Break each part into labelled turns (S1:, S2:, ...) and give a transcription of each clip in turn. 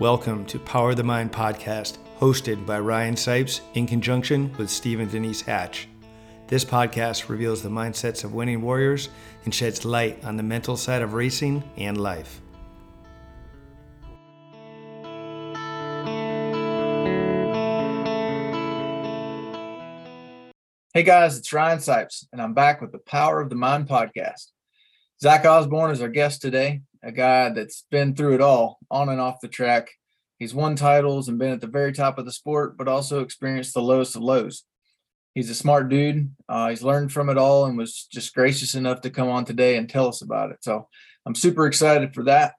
S1: Welcome to Power of the Mind podcast, hosted by Ryan Sipes in conjunction with Stephen Denise Hatch. This podcast reveals the mindsets of winning warriors and sheds light on the mental side of racing and life.
S2: Hey guys, it's Ryan Sipes, and I'm back with the Power of the Mind podcast. Zach Osborne is our guest today, a guy that's been through it all on and off the track. He's won titles and been at the very top of the sport, but also experienced the lowest of lows. He's a smart dude. Uh, he's learned from it all and was just gracious enough to come on today and tell us about it. So I'm super excited for that.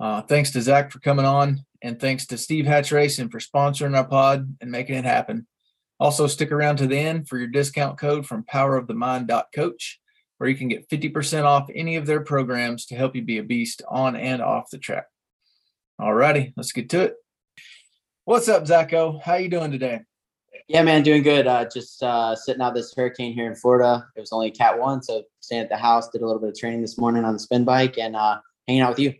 S2: Uh, thanks to Zach for coming on, and thanks to Steve Hatch Racing for sponsoring our pod and making it happen. Also, stick around to the end for your discount code from powerofthemind.coach where you can get 50% off any of their programs to help you be a beast on and off the track. All righty, let's get to it. What's up, Zacho? How you doing today?
S3: Yeah, man, doing good. Uh, just uh, sitting out this hurricane here in Florida. It was only Cat One, so staying at the house. Did a little bit of training this morning on the spin bike and uh, hanging out with you.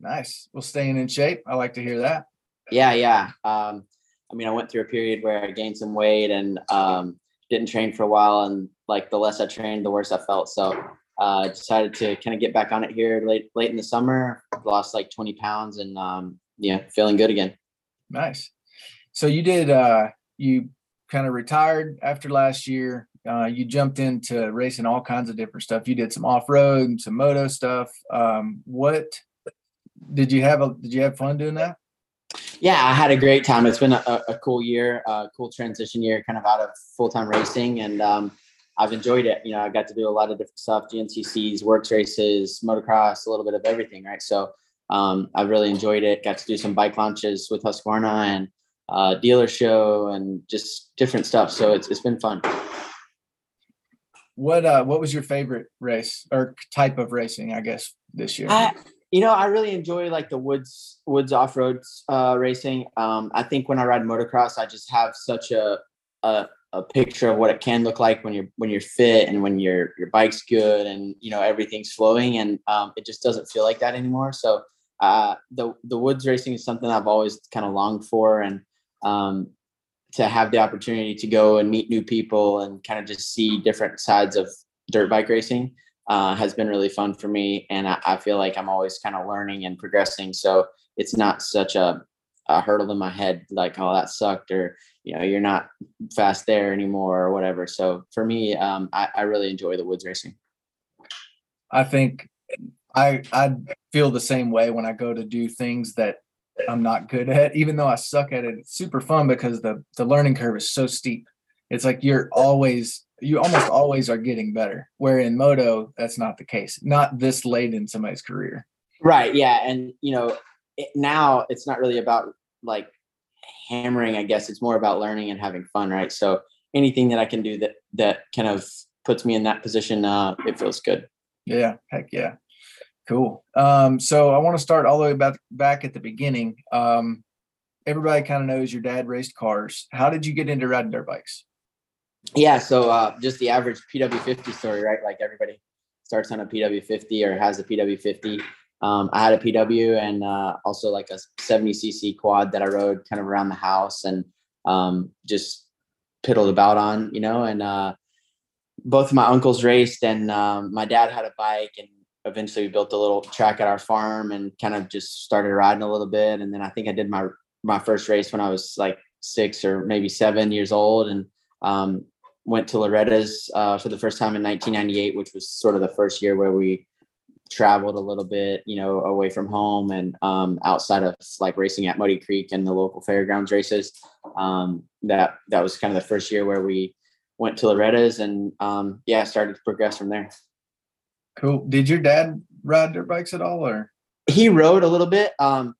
S2: Nice. Well, staying in shape. I like to hear that.
S3: Yeah, yeah. Um, I mean, I went through a period where I gained some weight and um, didn't train for a while, and like the less I trained, the worse I felt. So uh, decided to kind of get back on it here late late in the summer. Lost like 20 pounds and um, yeah, feeling good again.
S2: Nice. So you did uh, you kind of retired after last year. Uh, you jumped into racing all kinds of different stuff. You did some off road and some moto stuff. Um, what did you have? A, did you have fun doing that?
S3: Yeah, I had a great time. It's been a, a cool year, a cool transition year, kind of out of full time racing, and um, I've enjoyed it. You know, I got to do a lot of different stuff, GNCCs, WORCS races, motocross, a little bit of everything, right? So um, I've really enjoyed it. Got to do some bike launches with Husqvarna and uh, dealer show and just different stuff. So it's it's been fun.
S2: What uh what was your favorite race or type of racing, I guess, this year?
S3: I, you know, I really enjoy like the woods woods off road uh, racing. Um, I think when I ride motocross, I just have such a, a a picture of what it can look like when you're when you're fit and when your your bike's good and you know everything's flowing and um, it just doesn't feel like that anymore. So uh, the the woods racing is something I've always kind of longed for and um, to have the opportunity to go and meet new people and kind of just see different sides of dirt bike racing uh, has been really fun for me and I, I feel like I'm always kind of learning and progressing. So it's not such a a hurdle in my head like oh that sucked or you know you're not fast there anymore or whatever. So for me um, I, I really enjoy the woods racing.
S2: I think i i feel the same way when i go to do things that i'm not good at even though i suck at it. It's super fun because the the learning curve is so steep. It's like you're always you almost always are getting better where in moto that's not the case. Not this late in somebody's career.
S3: Right yeah and you know it, now it's not really about like hammering i guess it's more about learning and having fun right? So anything that i can do that that kind of puts me in that position uh it feels good.
S2: Yeah heck yeah. Cool. Um so i want to start all the way back back at the beginning. Um everybody kind of knows your dad raced cars. How did you get into riding dirt bikes?
S3: Yeah so uh just the average pw50 story right? Like everybody starts on a pw50 or has a pw50 um, I had a PW and uh, also like a 70cc quad that I rode kind of around the house and um, just piddled about on, you know. And uh, both my uncles raced, and um, my dad had a bike, and eventually we built a little track at our farm and kind of just started riding a little bit. And then I think I did my my first race when I was like six or maybe seven years old, and um, went to Loretta's uh, for the first time in 1998, which was sort of the first year where we traveled a little bit, you know, away from home and um, outside of like racing at Muddy Creek and the local fairgrounds races. Um, that that was kind of the first year where we went to Loretta's and um, yeah, started to progress from there.
S2: Cool. Did your dad ride dirt bikes at all, or
S3: he rode a little bit? Um,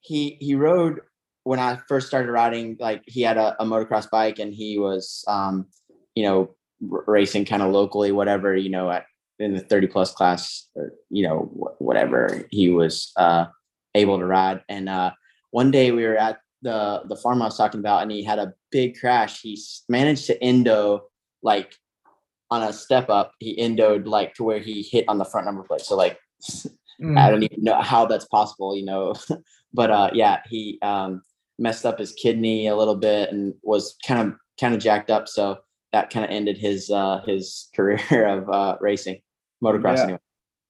S3: he he rode when I first started riding. Like he had a, a motocross bike and he was, um, you know, racing kind of locally, whatever, you know, at in the 30 plus class or you know whatever he was uh, able to ride. And uh, one day we were at the the farm i was talking about and he had a big crash. He managed to endo like on a step up. He endoed like to where he hit on the front number plate. So like mm. i don't even know how that's possible you know. But uh, yeah, he um, messed up his kidney a little bit and was kind of kind of jacked up. So that kind of ended his uh, his career of uh, racing, motocross.
S2: Yeah.
S3: Anyway.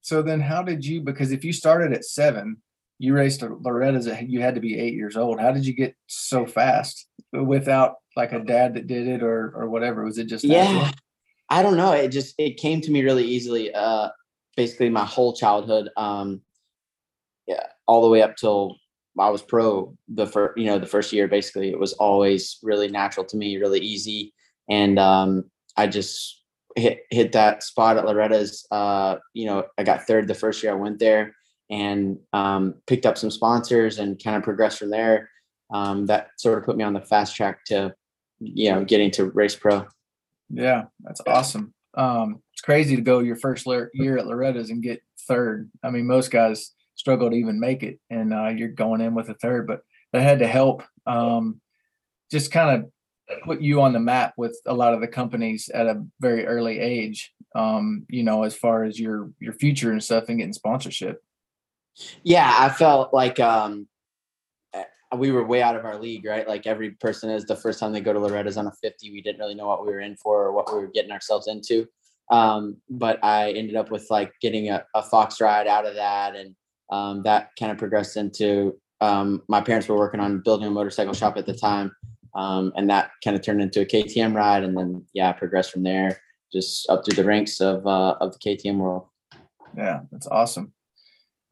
S2: So then, how did you? Because if you started at seven, you raced Loretta's. You had to be eight years old. How did you get so fast without like a dad that did it or or whatever? Was it just natural?
S3: Yeah, I don't know. It just it came to me really easily. Uh, basically, my whole childhood, um, yeah, all the way up till I was pro. The first, you know, the first year, basically, it was always really natural to me, really easy, and um, I just hit hit that spot at Loretta's. Uh, you know, I got third the first year I went there, and um, picked up some sponsors and kind of progressed from there. Um, that sort of put me on the fast track to, you know, getting to race pro.
S2: Yeah, that's awesome. Um, it's crazy to go your first year at Loretta's and get third. I mean, most guys struggle to even make it, and uh, you're going in with a third, but that had to help. Um, just kind of put you on the map with a lot of the companies at a very early age. Um, you know, as far as your your future and stuff, and getting sponsorship.
S3: Yeah, I felt like um eh, we were way out of our league, right? Like every person is the first time they go to Loretta's on a 50, we didn't really know what we were in for or what we were getting ourselves into. Um, but I ended up with like getting a, a Fox ride out of that. And um, that kind of progressed into um, my parents were working on building a motorcycle shop at the time. Um, and that kind of turned into a KTM ride. And then, yeah, I progressed from there just up through the ranks of, uh, of the KTM world.
S2: Yeah, that's awesome.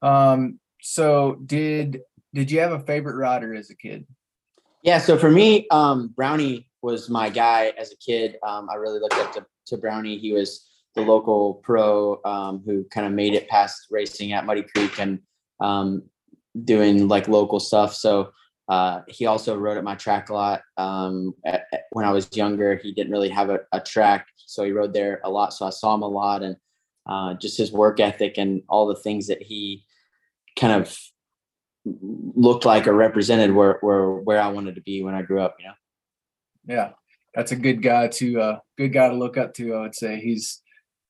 S2: Um, so did did you have a favorite rider as a kid?
S3: Yeah, so for me, um, Brownie was my guy as a kid. Um, I really looked up to, to Brownie. He was the local pro um, who kind of made it past racing at Muddy Creek and um, doing like local stuff. So uh, he also rode at my track a lot. Um, at, at- when I was younger, he didn't really have a, a track, so he rode there a lot. So I saw him a lot, and uh, just his work ethic and all the things that he kind of looked like or represented were, were where I wanted to be when I grew up, you know?
S2: Yeah, that's a good guy to uh good guy to look up to. I would say he's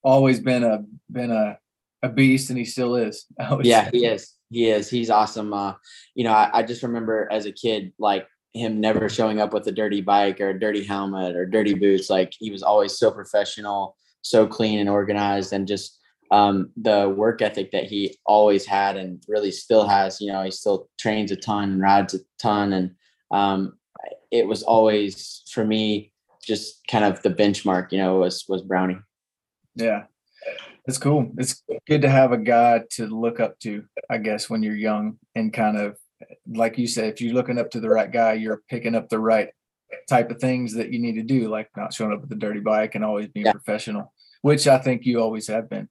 S2: always been a been a a beast, and he still is.
S3: Yeah,
S2: say.
S3: he is. He is. He's awesome. Uh, you know, I, I just remember as a kid, like him never showing up with a dirty bike or a dirty helmet or dirty boots. Like he was always so professional, so clean and organized, and just um, the work ethic that he always had and really still has. You know, he still trains a ton and rides a ton, and um, it was always for me just kind of the benchmark. You know, was was Brownie.
S2: Yeah. It's cool. It's good to have a guy to look up to, I guess, when you're young and kind of like you said, if you're looking up to the right guy, you're picking up the right type of things that you need to do, like not showing up with a dirty bike and always being
S3: Yeah.
S2: professional, which I think you always have been.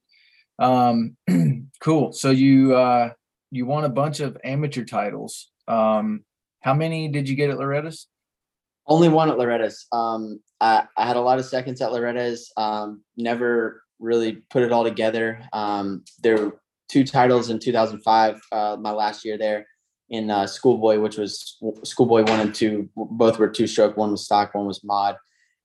S2: Um, cool. So you uh you won a bunch of amateur titles. Um, how many did you get at Loretta's?
S3: Only one at Loretta's. Um, I, I had a lot of seconds at Loretta's. Um, never really put it all together. Um, there were two titles in 2005, uh, my last year there in uh, Schoolboy, which was Schoolboy one and two. Both were two stroke. One was stock, one was mod.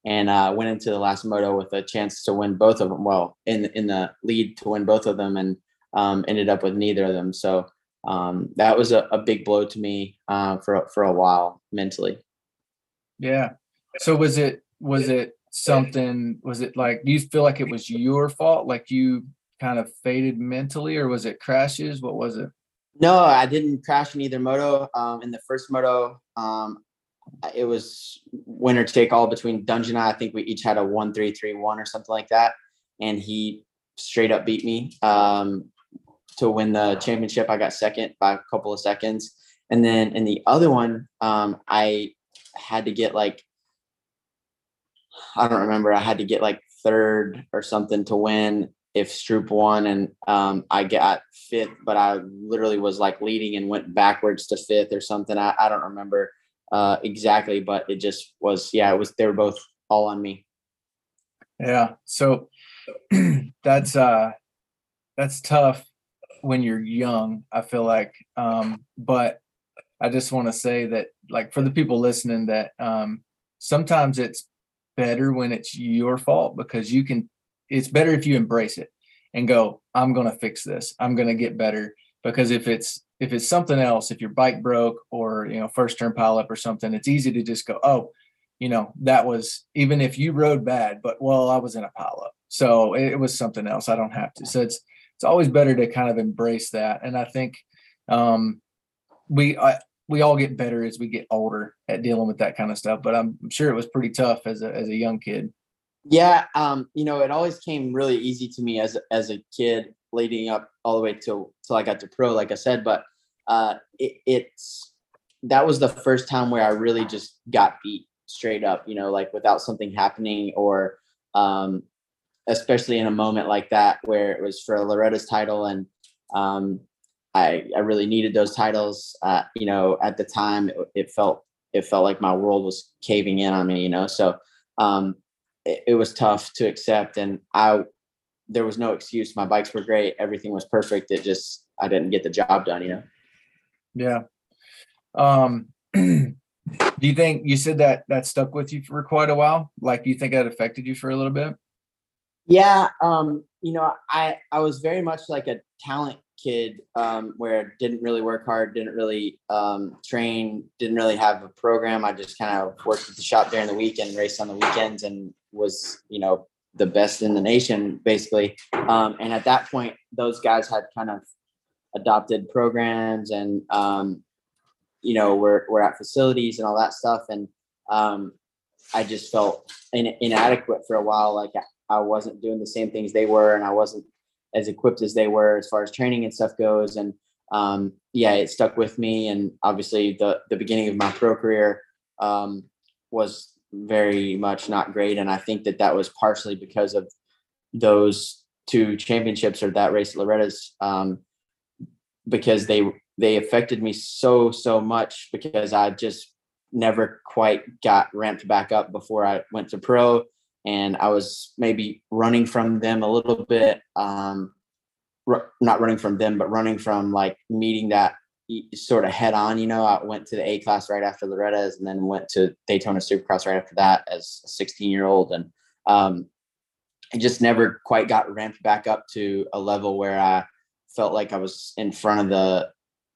S3: And uh, went into the last moto with a chance to win both of them. Well, in in the lead to win both of them, and um, ended up with neither of them. So um, that was a, a big blow to me uh, for for a while mentally.
S2: Yeah. So was it was it something was it like do you feel like it was your fault like you kind of faded mentally or was it crashes what was it
S3: No, I didn't crash in either moto. Um, in the first moto, um, it was winner take all between Dungey. and I I think we each had a one three three one or something like that, and he straight up beat me um, to win the championship. I got second by a couple of seconds, and then in the other one, um, I had to get like I don't remember. I had to get like third or something to win if Stroop won, and um, I got fifth, but I literally was like leading and went backwards to fifth or something. I, I don't remember uh, exactly, but it just was. Yeah, it was. They were both all on me.
S2: yeah so that's uh that's tough when you're young i feel like um but i just want to say that like for the people listening that um sometimes it's better when it's your fault because you can it's better if you embrace it and go i'm going to fix this i'm going to get better because if it's if it's something else, if your bike broke or you know first turn pile up or something, it's easy to just go, oh, you know that was even if you rode bad, but well I was in a pile up, so it, it was something else. I don't have to. So it's it's always better to kind of embrace that, and I think um, we I, we all get better as we get older at dealing with that kind of stuff. But I'm sure it was pretty tough as a as a young kid.
S3: Yeah, um, you know, it always came really easy to me as as a kid, leading up all the way till till I got to pro, like I said. But uh, it, it's that was the first time where I really just got beat straight up. You know, like without something happening, or um, especially in a moment like that where it was for Loretta's title, and um, I I really needed those titles. Uh, you know, at the time, it, it felt it felt like my world was caving in on me. You know, so um, it, it was tough to accept and I there was no excuse. My bikes were great. Everything was perfect. It just I didn't get the job done, you know.
S2: Yeah. Um do you think you said that that stuck with you for quite a while? Like do you think that affected you for a little bit?
S3: Yeah, um, you know, I I was very much like a talent kid um, where didn't really work hard, didn't really um, train, didn't really have a program. I just kind of worked at the shop during the week and raced on the weekends and was, you know, the best in the nation basically. Um, and at that point, those guys had kind of adopted programs and, um, you know, we're, we're at facilities and all that stuff. And um, I just felt in, inadequate for a while. Like I wasn't doing the same things they were, and I wasn't as equipped as they were as far as training and stuff goes. And um, yeah, it stuck with me. And obviously, the the beginning of my pro career um, was very much not great. And I think that that was partially because of those two championships or that race at Loretta's, um, because they they affected me so so much because I just never quite got ramped back up before I went to pro and I was maybe running from them a little bit. Um, r- not running from them, but running from like meeting that sort of head on. You know, I went to the A class right after Loretta's, and then went to Daytona Supercross right after that as a 16 year old, and um, I just never quite got ramped back up to a level where I felt like I was in front of the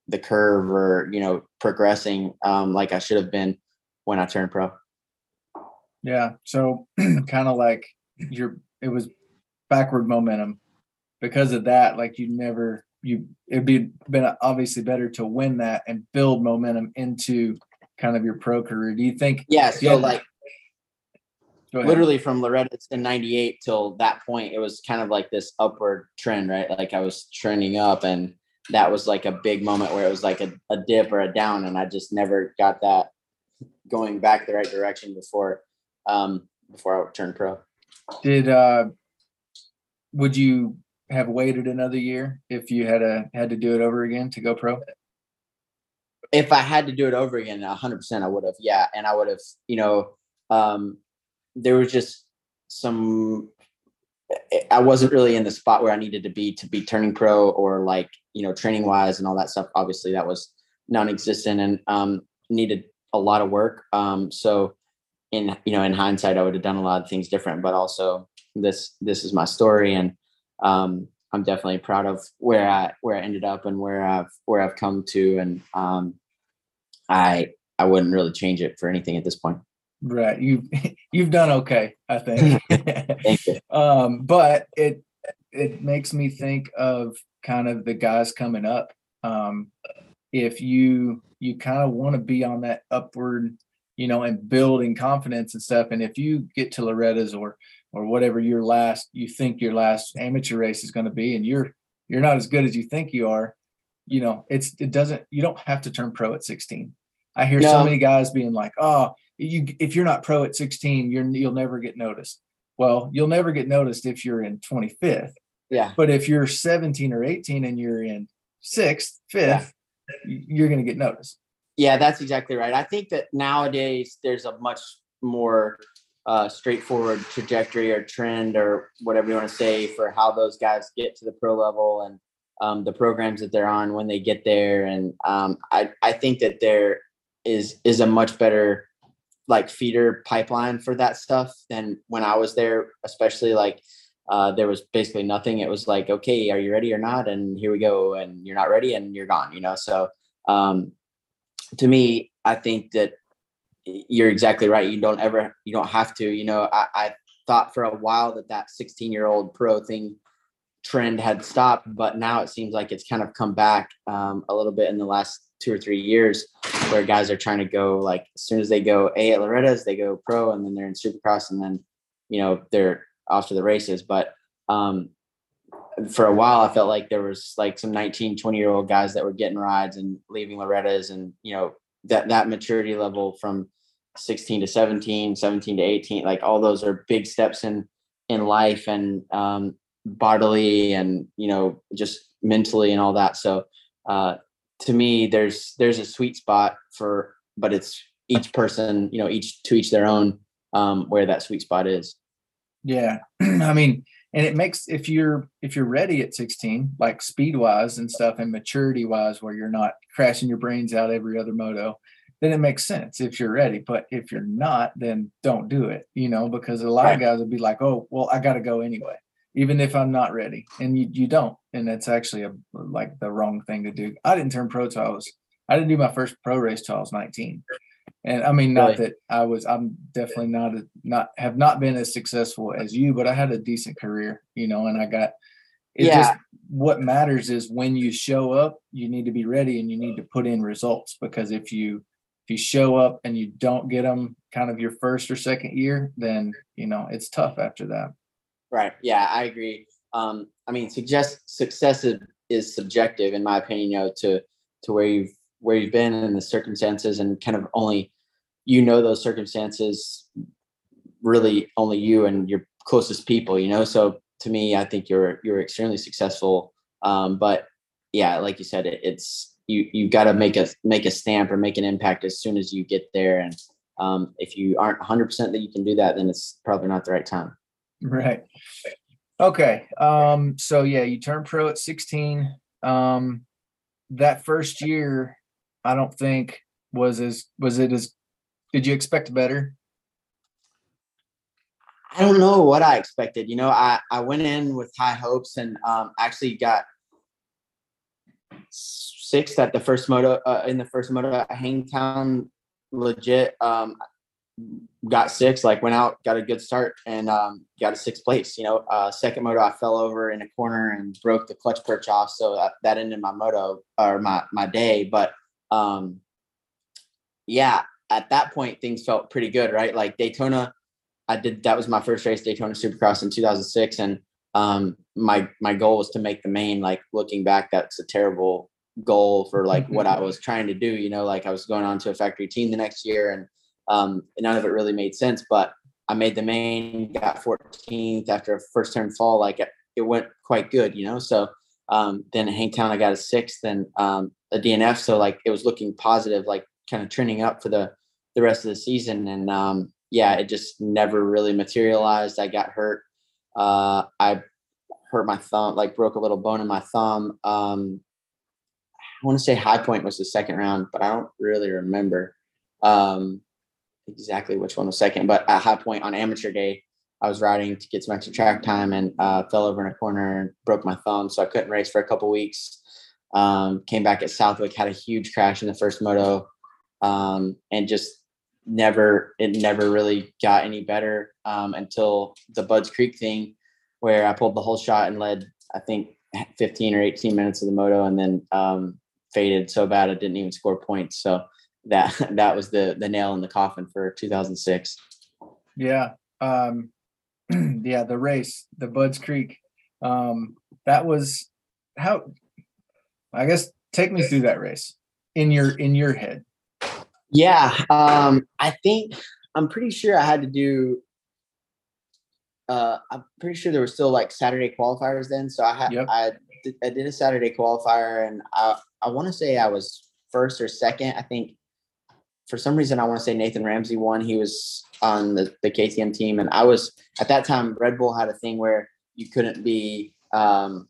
S3: the curve or you know progressing um, like I should have been when I turned pro.
S2: Yeah. So kind of like your it was backward momentum. Because of that, like you never you it'd be been obviously better to win that and build momentum into kind of your pro career. Do you think
S3: Yeah, so like literally from Loretta in 98 till that point, it was kind of like this upward trend, right? Like I was trending up and that was like a big moment where it was like a, a dip or a down and I just never got that going back the right direction before um, before I turned pro.
S2: Did uh, would you have waited another year if you had a had to do it over again to go pro?
S3: If I had to do it over again, hundred percent, I would have. Yeah, and I would have. You know, um, there was just some. I wasn't really in the spot where I needed to be to be turning pro or like you know training wise and all that stuff. Obviously, that was non-existent and um, needed a lot of work. Um, so in you know in hindsight i would have done a lot of things different but also this this is my story and um, i'm definitely proud of where i where i ended up and where i've where i've come to and um, i i wouldn't really change it for anything at this point.
S2: Right. You you've done okay i think. Thank you. um but it it makes me think of kind of the guys coming up. Um if you you kind of want to be on that upward you know, and building confidence and stuff. And if you get to Loretta's or or whatever your last you think your last amateur race is going to be, and you're you're not as good as you think you are, you know, it's it doesn't you don't have to turn pro at 16. I hear no. so many guys being like, oh, you if you're not pro at 16, you're you'll never get noticed. Well, you'll never get noticed if you're in 25th.
S3: Yeah.
S2: But if you're 17 or 18 and you're in sixth, fifth, yeah. you're going to get noticed.
S3: Yeah, that's exactly right. I think that nowadays there's a much more uh, straightforward trajectory or trend or whatever you want to say for how those guys get to the pro level and um, the programs that they're on when they get there. And um, I, I think that there is is a much better like feeder pipeline for that stuff than when I was there, especially like uh, there was basically nothing. It was like, okay, are you ready or not? And here we go. And you're not ready and you're gone, you know? So um, to me, I think that you're exactly right. You don't ever, you don't have to, you know, I, I thought for a while that that 16 year old pro thing trend had stopped, but now it seems like it's kind of come back um, a little bit in the last two or three years where guys are trying to go like as soon as they go A at Loretta's, they go pro and then they're in supercross and then, you know, they're off to the races. But um, for a while, I felt like there was like some 19, 20 year old guys that were getting rides and leaving Loretta's and, you know, that, that maturity level from 16 to 17, 17 to 18, like all those are big steps in, in life and um, bodily and, you know, just mentally and all that. So uh, to me, there's, there's a sweet spot for, but it's each person, you know, each to each their own um, where that sweet spot is.
S2: Yeah. I mean, and it makes if you're if you're ready at 16 like speed wise and stuff and maturity wise where you're not crashing your brains out every other moto then it makes sense if you're ready. But if you're not then don't do it you know because a lot of guys will be like oh well i got to go anyway even if i'm not ready. And you, you don't. And that's actually a like the wrong thing to do. I didn't turn pro till i was i didn't do my first pro race till i was 19 and I mean, not that I was, I'm definitely not, a, not, have not been as successful as you, but I had a decent career, you know, and I got, it yeah. just, what matters is when you show up, you need to be ready and you need to put in results because if you, if you show up and you don't get them kind of your first or second year, then, you know, it's tough after that.
S3: Right. Yeah, I agree. Um, I mean, suggest success is, is subjective in my opinion, you know, to, to where you've, where you've been and the circumstances and kind of only you know those circumstances really only you and your closest people you know? So to me i think you're you're extremely successful. Um, but yeah like you said it, it's you you got to make a make a stamp or make an impact as soon as you get there. And um, if you aren't 100% that you can do that then it's probably not the right time.
S2: Right. Okay um so yeah you turn pro at 16 um that first year i don't think was as was it as did you expect better?
S3: I don't know what I expected. You know, I, I went in with high hopes and um, actually got sixth at the first moto uh, in the first moto at Hangtown. Legit, um, got six. Like went out, got a good start, and um, got a sixth place. You know, uh, second moto I fell over in a corner and broke the clutch perch off, so that, that ended my moto or my my day. But um, yeah, at that point things felt pretty good, right? Like Daytona, I did that was my first race, Daytona Supercross in 2006, and um, my my goal was to make the main. Like looking back, that's a terrible goal for like what I was trying to do. You know, like I was going on to a factory team the next year, and um, none of it really made sense. But I made the main, got 14th after a first turn fall. Like it, it went quite good, you know. So um, then at Hangtown, I got a sixth and um, a DNF. So like it was looking positive. Like kind of trending up for the the rest of the season. And um, yeah, it just never really materialized. I got hurt. Uh, I hurt my thumb, like broke a little bone in my thumb. Um, I want to say High Point was the second round, but I don't really remember um, exactly which one was second. But at High Point on amateur day, I was riding to get some extra track time and uh, fell over in a corner and broke my thumb, so I couldn't race for a couple weeks. Um, came back at Southwick, had a huge crash in the first moto, um, and just never it never really got any better um, until the Budds Creek thing, where I pulled the whole shot and led I think 15 or 18 minutes of the moto, and then um, faded so bad I didn't even score points. So that that was the the nail in the coffin for 2006.
S2: Yeah, um, yeah, the race, the Budds Creek, um, that was how. I guess take me through that race in your in your head
S3: yeah, um, I think I'm pretty sure I had to do. Uh, I'm pretty sure there were still like Saturday qualifiers then, so I had yep. I did, I did a Saturday qualifier, and I I want to say I was first or second. I think for some reason I want to say Nathan Ramsey won. He was on the, the KTM team, and I was at that time. Red Bull had a thing where you couldn't be um,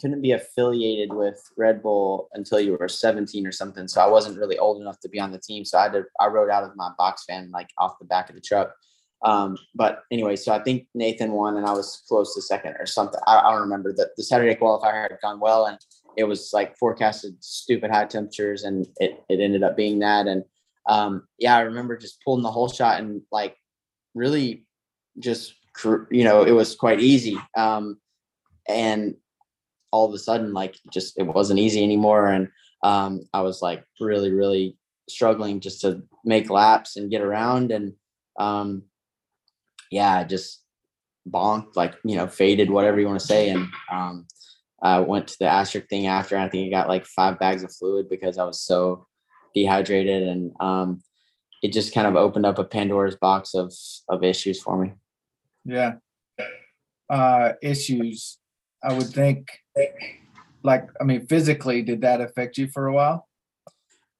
S3: couldn't be affiliated with Red Bull until you were 17 or something. So I wasn't really old enough to be on the team. So I to, I rode out of my box fan like off the back of the truck. Um, but anyway, so I think Nathan won and I was close to second or something. I, I don't remember that the Saturday qualifier had gone well and it was like forecasted stupid high temperatures and it, it ended up being that. And um, yeah, I remember just pulling the whole shot and like really just, you know, it was quite easy. Um, and all of a sudden, like just, it wasn't easy anymore. And um, I was like really, really struggling just to make laps and get around. And um, yeah, just bonked, like, you know, faded, whatever you want to say. And um, I went to the asterisk thing after. I think I got like five bags of fluid because I was so dehydrated. And um, it just kind of opened up a Pandora's box of, of issues for me.
S2: Yeah. Uh, issues. I would think, like, I mean, physically, did that affect you for a while?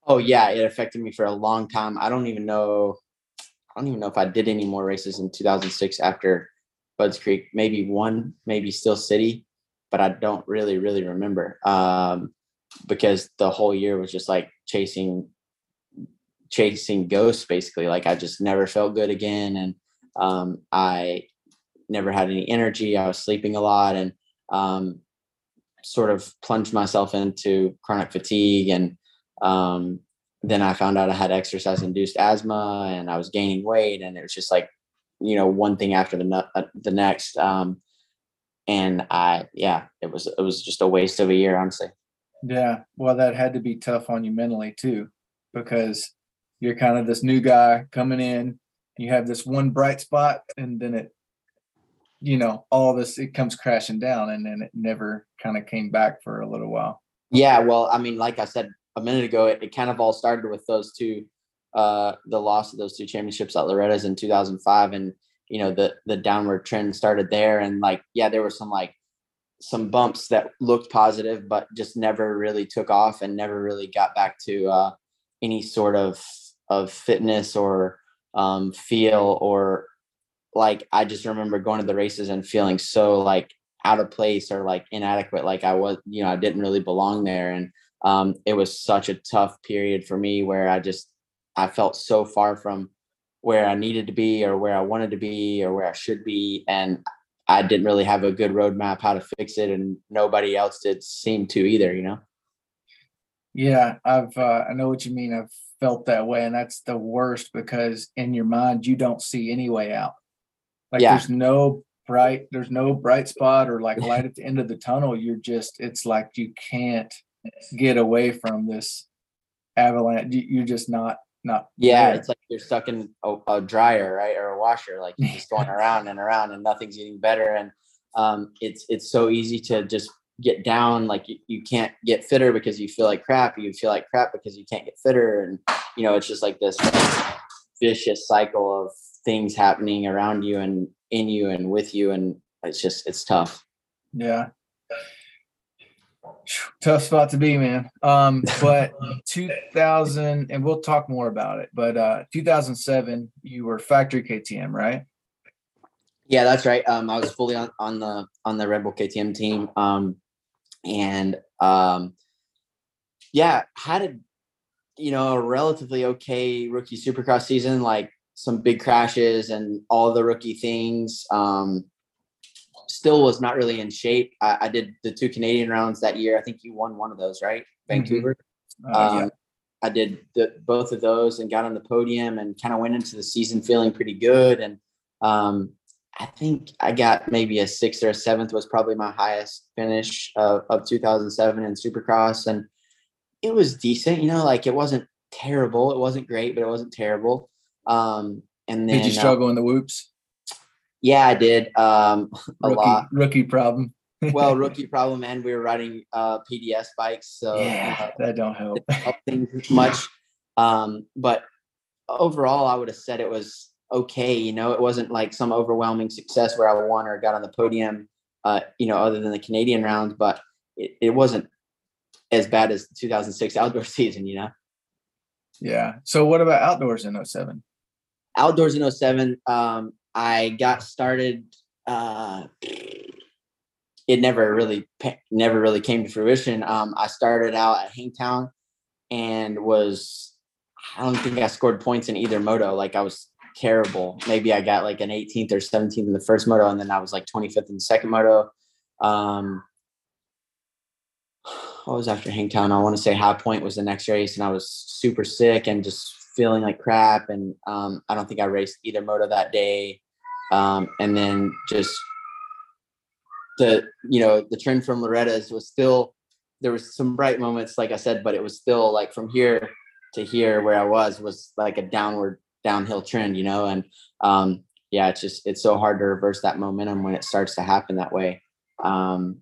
S3: Oh yeah, it affected me for a long time. I don't even know. I don't even know if I did any more races in 2006 after Budds Creek. Maybe one, maybe Steel City, but I don't really, really remember um, because the whole year was just like chasing, chasing ghosts. Basically, like I just never felt good again, and um, I never had any energy. I was sleeping a lot, and um, sort of plunged myself into chronic fatigue and um, then I found out I had exercise induced asthma and I was gaining weight and it was just like, you know, one thing after the, uh, the next. Um, and I, yeah, it was, it was just a waste of a year, honestly.
S2: Yeah. Well, that had to be tough on you mentally too, because you're kind of this new guy coming in, you have this one bright spot and then it, you know, all this, it comes crashing down and then it never kind of came back for a little while.
S3: Yeah. Well, I mean, like I said a minute ago, it, it kind of all started with those two, uh, the loss of those two championships at Loretta's in 2005. And, you know, the, the downward trend started there. And like, yeah, there were some like some bumps that looked positive, but just never really took off and never really got back to, uh, any sort of, of fitness or, um, feel or like, I just remember going to the races and feeling so like out of place or like inadequate. Like I was, you know, I didn't really belong there. And, um, it was such a tough period for me where I just I felt so far from where I needed to be or where I wanted to be or where I should be. And I didn't really have a good roadmap how to fix it. And nobody else did seem to either, you know?
S2: Yeah, I've, uh, I know what you mean. I've felt that way. And that's the worst because in your mind, you don't see any way out. Like yeah. there's no bright, there's no bright spot or like light at the end of the tunnel. You're just, it's like you can't get away from this avalanche. You're just not not.
S3: Yeah, there. it's like you're stuck in a, a, dryer, right, or a washer. Like you're just going around and around, and nothing's getting better. And um, it's it's so easy to just get down. Like you, you can't get fitter because you feel like crap. You feel like crap because you can't get fitter, and you know it's just like this vicious cycle of things happening around you and in you and with you, and it's just it's tough.
S2: Yeah, tough spot to be, man. Um, but 2000, and we'll talk more about it. But uh, 2007, you were factory KTM, right?
S3: Yeah, that's right. Um, I was fully on, on the on the Red Bull KTM team, um, and um, yeah, had a you know a relatively okay rookie Supercross season, like some big crashes and all the rookie things. Um, still was not really in shape. I, I, did the two Canadian rounds that year. I think you won one of those, right? Mm-hmm. Vancouver. Mm-hmm. Uh, um, yeah. I did the, both of those and got on the podium and kind of went into the season feeling pretty good. And um, I think I got maybe a sixth or a seventh was probably my highest finish of, of 2007 in Supercross. And it was decent, you know, like it wasn't terrible. It wasn't great, but it wasn't terrible. Um, and then
S2: did you struggle uh, in the whoops?
S3: Yeah, I did. Um, a
S2: rookie,
S3: lot.
S2: Rookie problem.
S3: well, rookie problem, and we were riding uh, PDS bikes, so
S2: yeah, uh, that don't help.
S3: things much. Um, but overall, I would have said it was okay. You know, it wasn't like some overwhelming success where I won or got on the podium. Uh, you know, other than the Canadian rounds, but it, it wasn't as bad as 2006 outdoor season. You know.
S2: Yeah. So what about outdoors in 07?
S3: Outdoors in 07, um, I got started. Uh, it never really never really came to fruition. Um, I started out at Hangtown and was I don't think I scored points in either moto. Like I was terrible. Maybe I got like an 18th or 17th in the first moto, and then I was like 25th in the second moto. Um, what was after Hangtown? I want to say High Point was the next race, and I was super sick and just feeling like crap. And um, I don't think I raced either moto that day. Um, and then just the you know the trend from Loretta's was still there was some bright moments, like I said, but it was still like from here to here where I was was like a downward downhill trend, you know. And um, yeah, it's just it's so hard to reverse that momentum when it starts to happen that way. Um,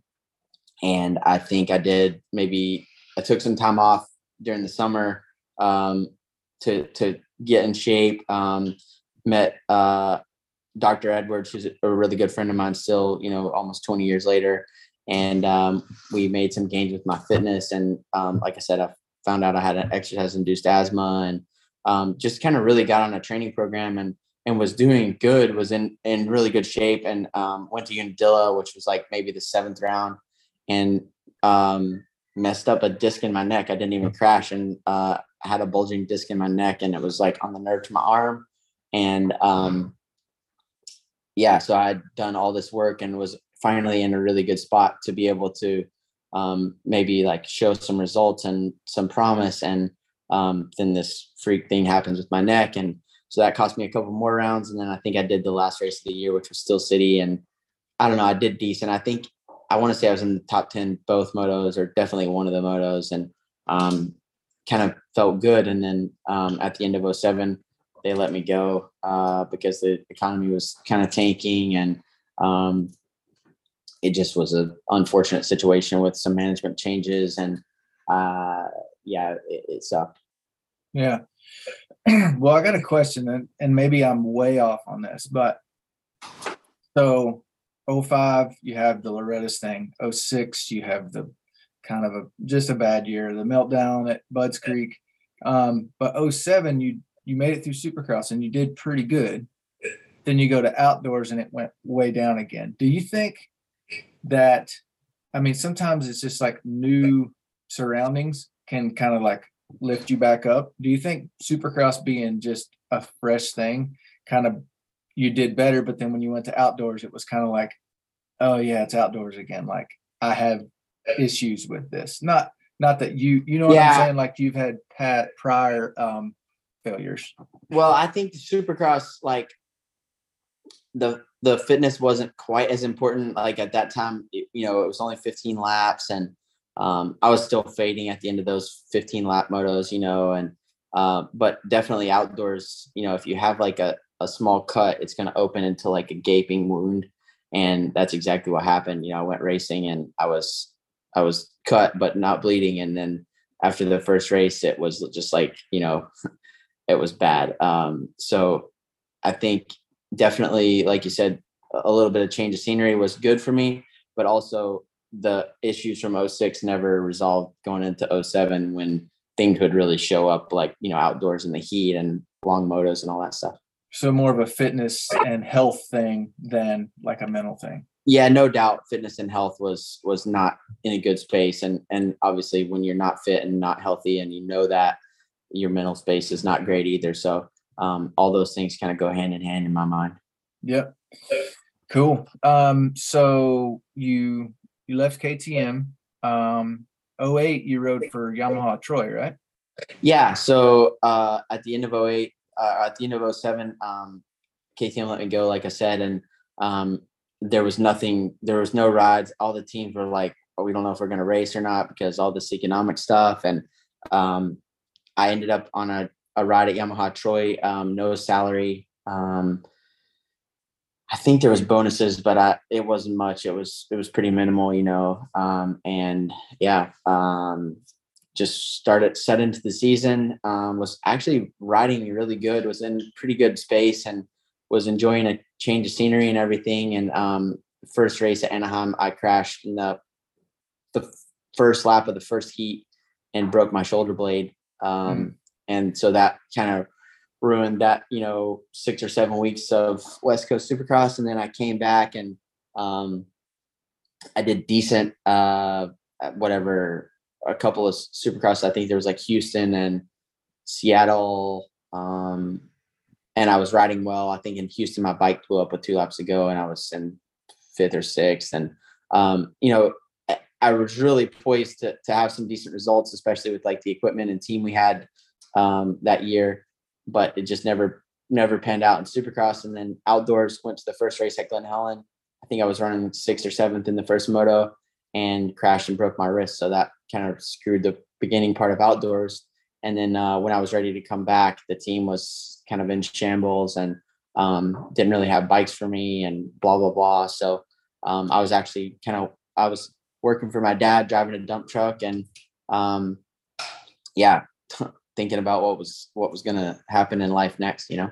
S3: and I think I did maybe I took some time off during the summer um, to to get in shape. Um, met uh, Dr. Edwards, who's a really good friend of mine, still you know almost 20 years later, and um, we made some gains with my fitness. And um, like I said, I found out I had an exercise induced asthma, and um, just kind of really got on a training program and and was doing good, was in in really good shape, and um, went to Unadilla, which was like maybe the seventh round and um, messed up a disc in my neck. I didn't even crash and uh, I had a bulging disc in my neck and it was like on the nerve to my arm. And um, yeah, so I'd done all this work and was finally in a really good spot to be able to um, maybe like show some results and some promise. And um, then this freak thing happens with my neck. And so that cost me a couple more rounds. And then I think I did the last race of the year, which was Steel City. And I don't know, I did decent. I think I want to say I was in the top 10 both motos or definitely one of the motos and um, kind of felt good. And then um, at the end of 07, they let me go uh, because the economy was kind of tanking and um, it just was an unfortunate situation with some management changes and uh, yeah, it, it sucked.
S2: Yeah. well, I got a question and, and maybe I'm way off on this, but so 05, you have the Loretta's thing. 06, you have the kind of a just a bad year, the meltdown at Budds Creek. Um, but 07, you you made it through Supercross and you did pretty good. Then you go to outdoors and it went way down again. Do you think that? I mean, sometimes it's just like new surroundings can kind of like lift you back up. Do you think Supercross being just a fresh thing kind of you did better. But then when you went to outdoors, it was kind of like, oh yeah, it's outdoors again. Like I have issues with this. Not not that you you know what yeah. I'm saying. Like you've had pat prior um failures.
S3: Well, I think the Supercross like the the fitness wasn't quite as important. Like at that time, you know, it was only 15 laps, and um, I was still fading at the end of those 15 lap motos. You know, and uh, but definitely outdoors. You know, if you have like a a small cut, it's going to open into like a gaping wound. And that's exactly what happened. You know, I went racing and I was, I was cut, but not bleeding. And then after the first race, it was just like, you know, it was bad. Um, so I think definitely, like you said, a little bit of change of scenery was good for me, but also the issues from 06 never resolved going into 07 when things would really show up like, you know, outdoors in the heat and long motos and all that stuff
S2: so more of a fitness and health thing than like a mental thing
S3: yeah no doubt fitness and health was was not in a good space and and obviously when you're not fit and not healthy and you know that your mental space is not great either so um, all those things kind of go hand in hand in my mind.
S2: Yep. Cool. Um so you you left ktm um 08 you rode for yamaha troy right?
S3: Yeah so uh at the end of 08 uh, at the end of 07, um, KTM let me go, like I said, and um, there was nothing, there was no rides. All the teams were like, oh, we don't know if we're going to race or not because all this economic stuff. And um, I ended up on a, a ride at Yamaha Troy, um, no salary. Um, I think there was bonuses, but I, it wasn't much. It was it was pretty minimal, you know. Um, and yeah, um, just started set into the season. Um, was actually riding me really good. Was in pretty good space and was enjoying a change of scenery and everything. And um, first race at Anaheim, I crashed in the the first lap of the first heat and broke my shoulder blade. Um, mm. And so that kind of ruined that you know six or seven weeks of West Coast Supercross. And then I came back and um, I did decent. Uh, whatever a couple of supercross. I think there was like Houston and Seattle. Um, and I was riding well. I think in Houston, my bike blew up with two laps ago, and I was in fifth or sixth. And um, you know, I was really poised to to have some decent results, especially with like the equipment and team we had um, that year. But it just never never panned out in Supercross. And then outdoors went to the first race at Glen Helen. I think I was running sixth or seventh in the first moto and crashed and broke my wrist. So that kind of screwed the beginning part of outdoors. And then uh, when I was ready to come back, the team was kind of in shambles and um, didn't really have bikes for me and blah blah blah. So um, I was actually kind of I was working for my dad driving a dump truck and um, yeah, thinking about what was what was gonna happen in life next. You know.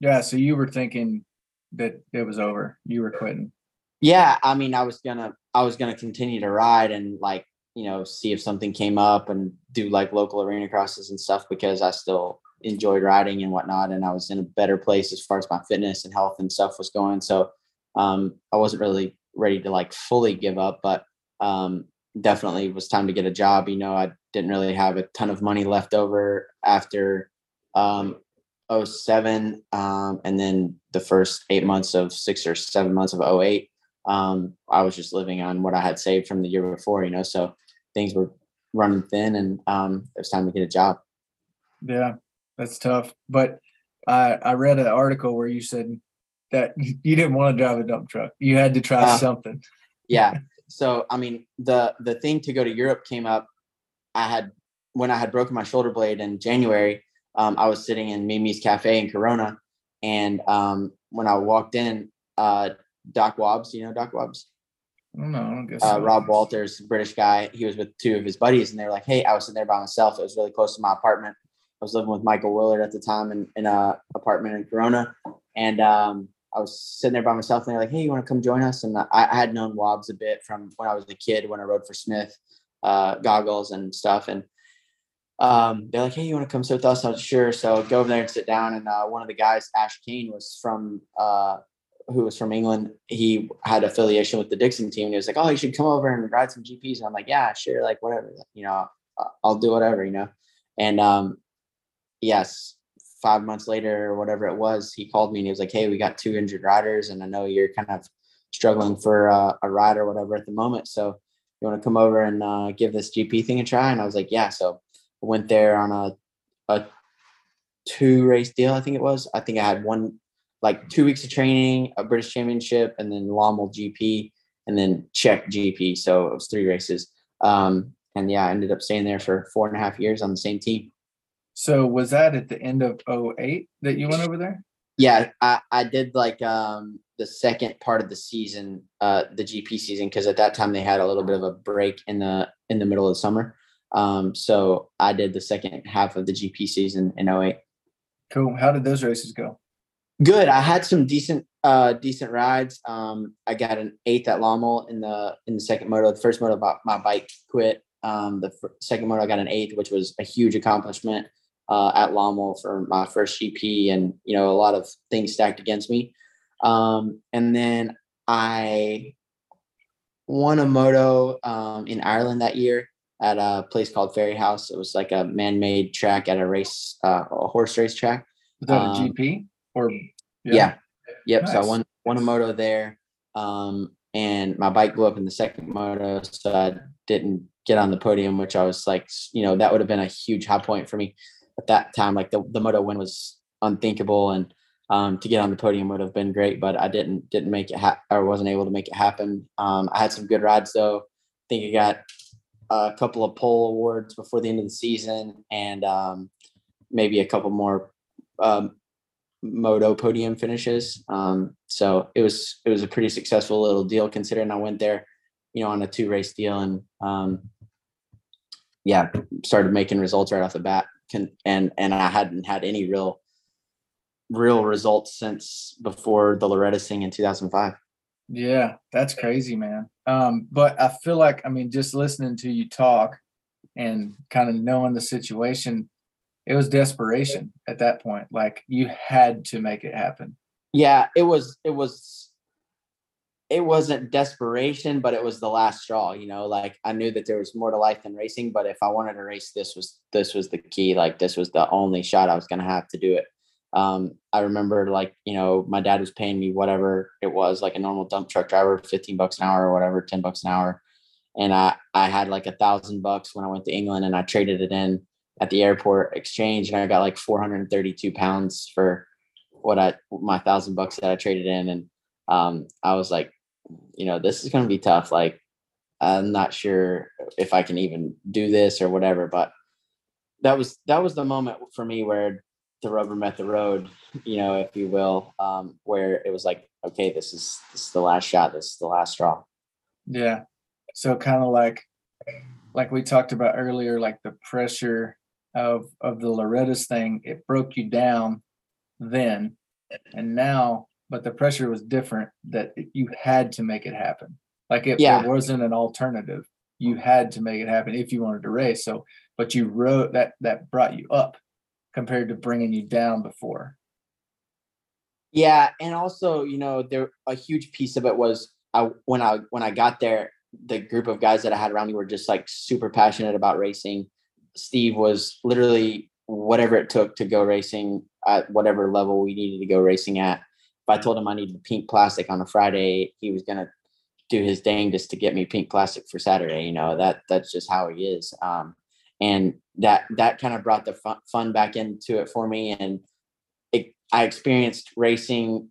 S2: Yeah. So you were thinking that it was over. You were quitting.
S3: Yeah, I mean, I was gonna I was gonna continue to ride and like you know see if something came up and do like local arena crosses and stuff because I still enjoyed riding and whatnot and I was in a better place as far as my fitness and health and stuff was going. So um, I wasn't really ready to like fully give up, but um, definitely was time to get a job. You know, I didn't really have a ton of money left over after um, 07 um, and then the first eight months of six or seven months of 08 um, I was just living on what I had saved from the year before, you know, so things were running thin and um, it was time to get a job.
S2: Yeah, that's tough. But I, I read an article where you said that you didn't want to drive a dump truck. You had to try uh, something.
S3: yeah. So, I mean, the, the thing to go to Europe came up. I had, when I had broken my shoulder blade in January, um, I was sitting in Mimi's cafe in Corona. And um, when I walked in, uh, Doc Wobbs. You know Doc Wobbs?
S2: No, I don't guess
S3: uh, Rob Walters, British guy. He was with two of his buddies, and they were like, "Hey, I was sitting there by myself. It was really close to my apartment. I was living with Michael Willard at the time in, in a apartment in Corona, and um, I was sitting there by myself. And they're like, "Hey, you want to come join us?" And I, I, had known Wobbs a bit from when I was a kid when I rode for Smith, uh, goggles and stuff, and um, they're like, "Hey, you want to come sit with us?" I was sure. So go over there and sit down. And uh, one of the guys, Ash Kane, was from uh, who was from England, he had affiliation with the Dixon team. And he was like, "Oh, you should come over and ride some GPs." And I'm like, "Yeah, sure, like whatever, you know, I'll do whatever, you know." And um, yes, five months later or whatever it was, he called me and he was like, "Hey, we got two injured riders, and I know you're kind of struggling for uh, a ride or whatever at the moment. So you want to come over and uh, give this GP thing a try?" And I was like, "Yeah." So I went there on a a two race deal, I think it was. I think I had one like two weeks of training, a British Championship, and then Lommel GP, and then Czech GP. So it was three races. Um, and yeah, I ended up staying there for four and a half years on the same team.
S2: So was that at the end of 08 that you went over there?
S3: Yeah, I, I did like um, the second part of the season, uh, the GP season, because at that time they had a little bit of a break in the in the middle of the summer. Um, so I did the second half of the GP season in 08.
S2: Cool. How did those races go?
S3: Good. I had some decent uh decent rides. Um I got an eighth at Lommel in the in the second moto. The first moto my bike quit. Um the f- second moto I got an eighth, which was a huge accomplishment uh at Lommel for my first GP and you know a lot of things stacked against me. Um and then I won a moto um in Ireland that year at a place called Fairyhouse. It was like a man-made track at a race uh, a horse race track.
S2: Was that um, a GP? Or
S3: yeah, yeah. yep. Nice. So I won won a moto there, um, and my bike blew up in the second moto, so I didn't get on the podium, which I was like, you know, that would have been a huge high point for me at that time. Like the the moto win was unthinkable, and um, to get on the podium would have been great, but I didn't didn't make it ha- or wasn't able to make it happen. Um, I had some good rides though. I think I got a couple of pole awards before the end of the season, and um, maybe a couple more um, moto podium finishes. Um, so it was it was a pretty successful little deal considering I went there, you know, on a two race deal and um, yeah, started making results right off the bat. Can, and and I hadn't had any real real results since before the Loretta thing in 2005.
S2: Yeah, that's crazy, man. Um, but I feel like I mean, just listening to you talk and kind of knowing the situation, it was desperation at that point. Like you had to make it happen.
S3: Yeah, it was it was it wasn't desperation, but it was the last straw, you know, like I knew that there was more to life than racing, but if I wanted to race, this was this was the key. Like this was the only shot I was gonna have to do it. um, I remember like, you know, my dad was paying me whatever it was, like a normal dump truck driver, 15 bucks an hour or whatever, 10 bucks an hour. And I, I had like a thousand bucks when I went to England and I traded it in at the airport exchange and I got like 432 pounds for what I, my thousand bucks that I traded in. And um, I was like, you know, this is going to be tough. Like, I'm not sure if I can even do this or whatever, but that was, that was the moment for me where the rubber met the road, you know, if you will, um, where it was like, okay, this is this is the last shot, this is the last straw.
S2: Yeah. So kind of like like we talked about earlier, like the pressure of of the Loretta's thing, it broke you down then and now, but the pressure was different that you had to make it happen. Like it,
S3: Yeah.
S2: it wasn't an alternative. You had to make it happen if you wanted to race. So, but you wrote that that brought you up compared to bringing you down before.
S3: Yeah, and also, you know, there a huge piece of it was I when I when I got there, the group of guys that I had around me were just like super passionate about racing. Steve was literally whatever it took to go racing at whatever level we needed to go racing at. I told him I needed pink plastic on a Friday, he was gonna do his dangest to get me pink plastic for Saturday. You know that that's just how he is. Um, and that that kind of brought the fun, fun back into it for me. And it, I experienced racing,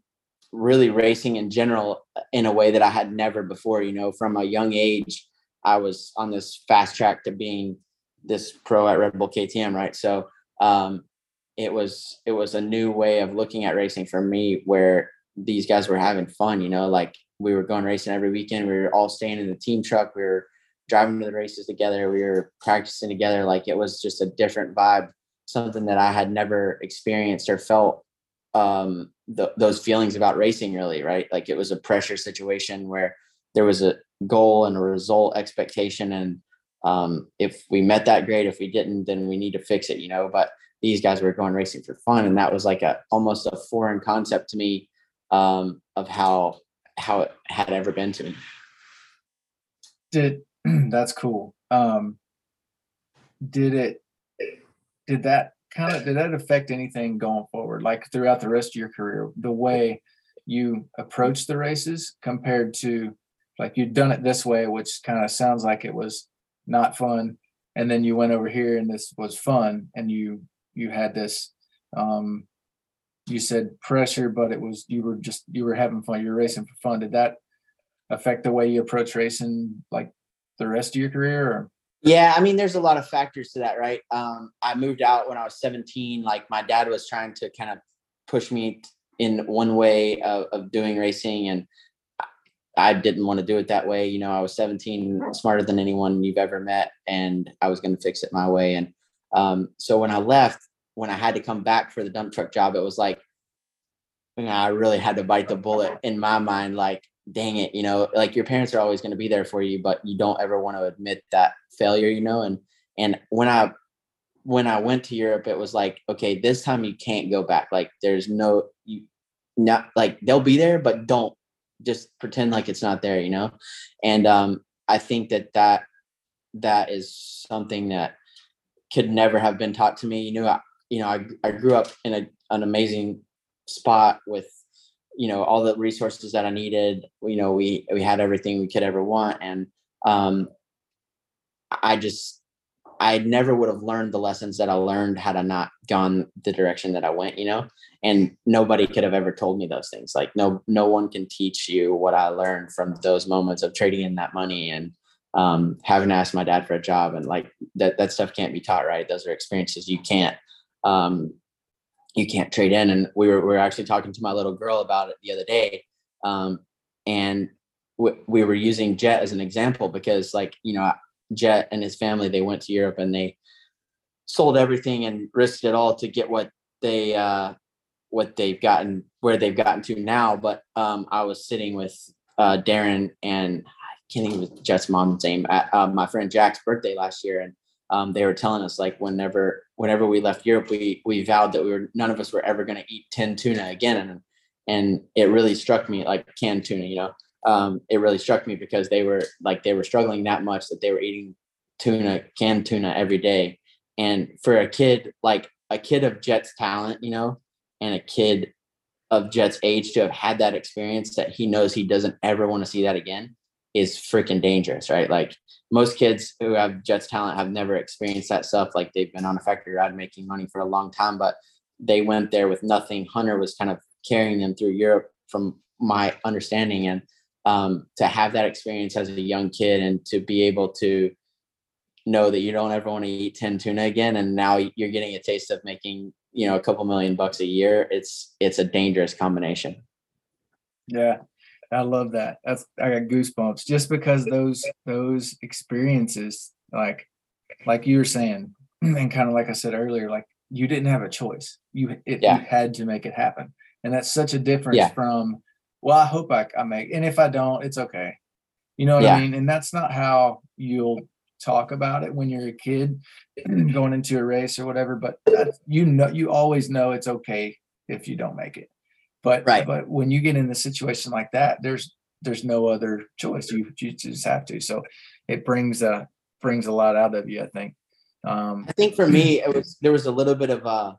S3: really racing in general, uh, in a way that I had never before. You know, from a young age, I was on this fast track to being this pro at Red Bull KTM, right? So um, it was it was a new way of looking at racing for me, where these guys were having fun. You know, like we were going racing every weekend. We were all staying in the team truck. We were driving to the races together. We were practicing together. Like it was just a different vibe, something that I had never experienced or felt um th- those feelings about racing really right like it was a pressure situation where there was a goal and a result expectation and um if we met that great if we didn't then we need to fix it you know but these guys were going racing for fun and that was like a almost a foreign concept to me um of how how it had ever been to me
S2: Did that's cool. Um did it did that kind of did that affect anything going forward like throughout the rest of your career the way you approach the races compared to like you'd done it this way which kind of sounds like it was not fun and then you went over here and this was fun and you you had this um you said pressure but it was you were just you were having fun you were racing for fun did that affect the way you approach racing like the rest of your career or
S3: Yeah, I mean, there's a lot of factors to that, right? Um, I moved out when I was 17. Like my dad was trying to kind of push me in one way of, of doing racing, and I didn't want to do it that way. You know, I was 17, smarter than anyone you've ever met, and I was going to fix it my way. And um, so when I left, when I had to come back for the dump truck job, it was like, you know, I really had to bite the bullet in my mind. Like, dang it, you know, like your parents are always going to be there for you, but you don't ever want to admit that failure, you know. And and when I when I went to Europe, it was like, okay, this time you can't go back. Like, there's no you not like they'll be there, but don't just pretend like it's not there, you know. And um, I think that that that is something that could never have been taught to me. You know, you know, I I grew up in a, an amazing spot with you know all the resources that I needed. You know, we we had everything we could ever want, and um, I just I never would have learned the lessons that I learned had I not gone the direction that I went. You know, and nobody could have ever told me those things. Like no no one can teach you what I learned from those moments of trading in that money and um, having to ask my dad for a job and like that that stuff can't be taught. Right? Those are experiences you can't um, you can't trade in. And we were we were actually talking to my little girl about it the other day, um, and we, we were using Jett as an example because like you know Jett and his family they went to Europe and they sold everything and risked it all to get what they uh, what they've gotten where they've gotten to now. But um, I was sitting with uh, Darren and I can't of Jett's mom's name at uh, my friend Jack's birthday last year, and um, they were telling us like whenever whenever we left Europe, we we vowed that we were none of us were ever going to eat tin tuna again, and and it really struck me like canned tuna, you know. Um, it really struck me because they were like they were struggling that much that they were eating tuna canned tuna every day, and for a kid like a kid of Jett's talent, you know, and a kid of Jett's age to have had that experience that he knows he doesn't ever want to see that again is freaking dangerous, right? Like most kids who have Jetts talent have never experienced that stuff. Like they've been on a factory ride making money for a long time, but they went there with nothing. Hunter was kind of carrying them through Europe from my understanding. And um, to have that experience as a young kid and to be able to know that you don't ever want to eat 10 tuna again and now you're getting a taste of making you know a couple million bucks a year it's it's a dangerous combination
S2: yeah I love that. That's I got goosebumps just because those those experiences, like like you were saying, and kind of like I said earlier, like you didn't have a choice. You it, yeah. you had to make it happen, and that's such a difference yeah. from. Well, I hope I, I make, and if I don't, it's okay. You know what yeah. I mean? And that's not how you'll talk about it when you're a kid going into a race or whatever. But you know, you always know it's okay if you don't make it. But right. but when you get in a situation like that, there's there's no other choice. You you just have to. So it brings a brings a lot out of you, I think.
S3: Um, I think for me, it was there was a little bit of a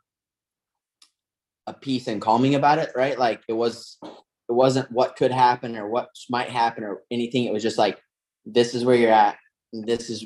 S3: a peace and calming about it, right? Like it was it wasn't what could happen or what might happen or anything. It was just like this is where you're at. This is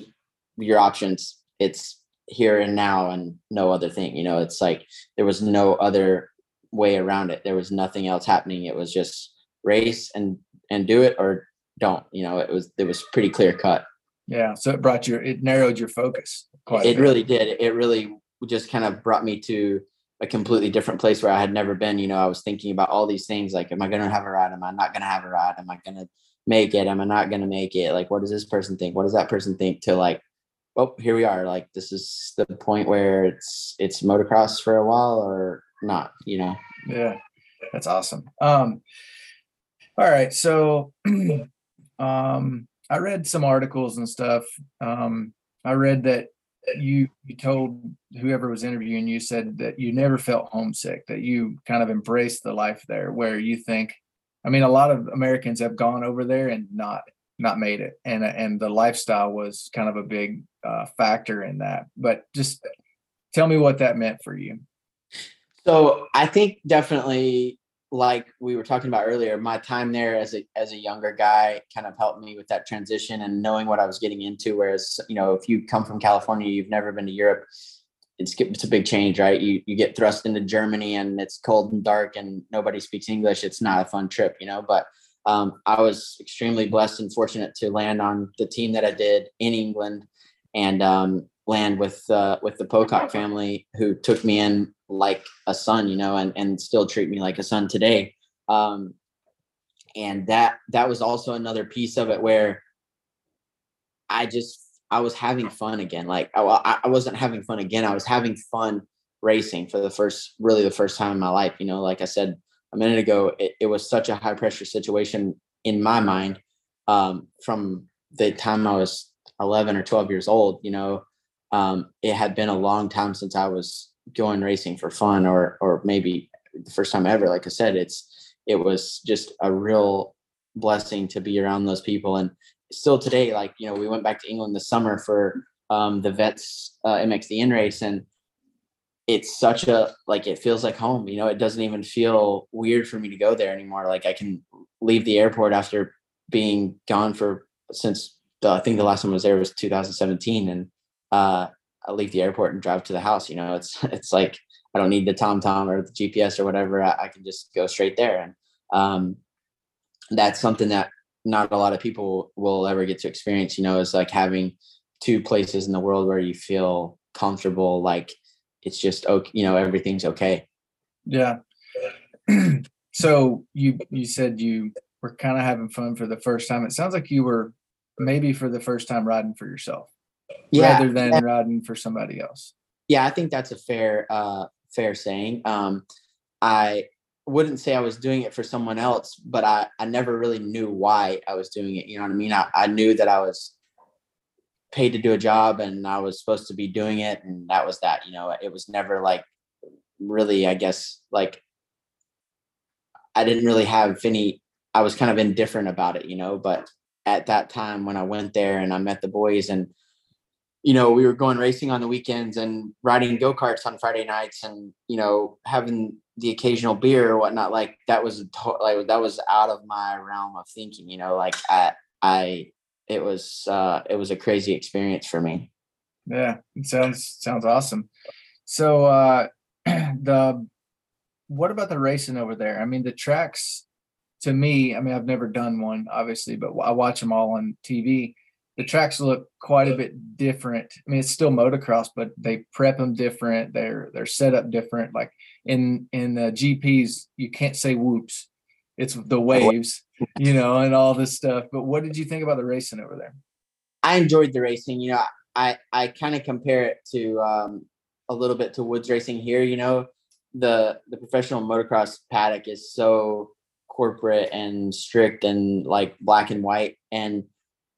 S3: your options. It's here and now and no other thing. You know, it's like there was no other way around it. There was nothing else happening. It was just race and and do it or don't. You know, it was it was pretty clear cut.
S2: Yeah. So it brought your it narrowed your focus.
S3: it really did. It really just kind of brought me to a completely different place where I had never been. You know, I was thinking about all these things like, am I going to have a ride? Am I not going to have a ride? Am I going to make it? Am I not going to make it? Like, what does this person think? What does that person think? To like, well, here we are. Like, this is the point where it's it's motocross for a while, or not, you know.
S2: Yeah, that's awesome. Um, all right, so um, I read some articles and stuff. Um, I read that you you told whoever was interviewing you said that you never felt homesick, that you kind of embraced the life there, where you think, I mean, a lot of Americans have gone over there and not not made it, and and the lifestyle was kind of a big uh, factor in that. But just tell me what that meant for you.
S3: So I think definitely like we were talking about earlier, my time there as a as a younger guy kind of helped me with that transition and knowing what I was getting into. Whereas, you know, if you come from California, you've never been to Europe, it's it's a big change, right? You you get thrust into Germany and it's cold and dark and nobody speaks English. It's not a fun trip, you know. But um, I was extremely blessed and fortunate to land on the team that I did in England, and um, land with uh, with the Pocock family, who took me in like a son, you know, and and still treat me like a son today. Um, and that that was also another piece of it where I just I was having fun again. Like I, I wasn't having fun again. I was having fun racing for the first really the first time in my life. You know, like I said a minute ago, it, it was such a high pressure situation in my mind um, from the time I was 11 or 12 years old. You know, um, it had been a long time since I was going racing for fun or or maybe the first time ever. Like I said, it's it was just a real blessing to be around those people. And still today, like you know, we went back to England this summer for um, the Vets uh, MXDN race, and it's such a like it feels like home. You know, it doesn't even feel weird for me to go there anymore. Like I can leave the airport after being gone for since the, I think the last time I was there was 2017, and uh, I leave the airport and drive to the house. You know, it's it's like I don't need the TomTom or the GPS or whatever. I, I can just go straight there, and um, that's something that not a lot of people will ever get to experience. You know, is like having two places in the world where you feel comfortable, like it's just okay. You know, everything's okay.
S2: Yeah. so you you said you were kind of having fun for the first time. It sounds like you were maybe for the first time riding for yourself yeah, rather than and, riding for somebody else.
S3: Yeah, I think that's a fair uh fair saying. Um I wouldn't say I was doing it for someone else, but I, I never really knew why I was doing it. You know what I mean? I, I knew that I was paid to do a job and I was supposed to be doing it. And that was that, you know, it was never like really, I guess, like I didn't really have any, I was kind of indifferent about it, you know, but at that time when I went there and I met the boys and you know, we were going racing on the weekends and riding go karts on Friday nights and, you know, having the occasional beer or whatnot, like that was like that was out of my realm of thinking. You know, like I I it was uh it was a crazy experience for me.
S2: Yeah, it sounds sounds awesome. So uh the what about the racing over there? I mean, the tracks to me, I mean, I've never done one, obviously, but I watch them all on TV. The tracks look quite a bit different. I mean, it's still motocross, but they prep them different. They're they're set up different. Like in in the GPs, you can't say whoops. It's the waves, you know, and all this stuff. But what did you think about the racing over there?
S3: I enjoyed the racing. You know, I I kind of compare it to um, a little bit to woods racing here. You know, the the professional motocross paddock is so corporate and strict and like black and white, and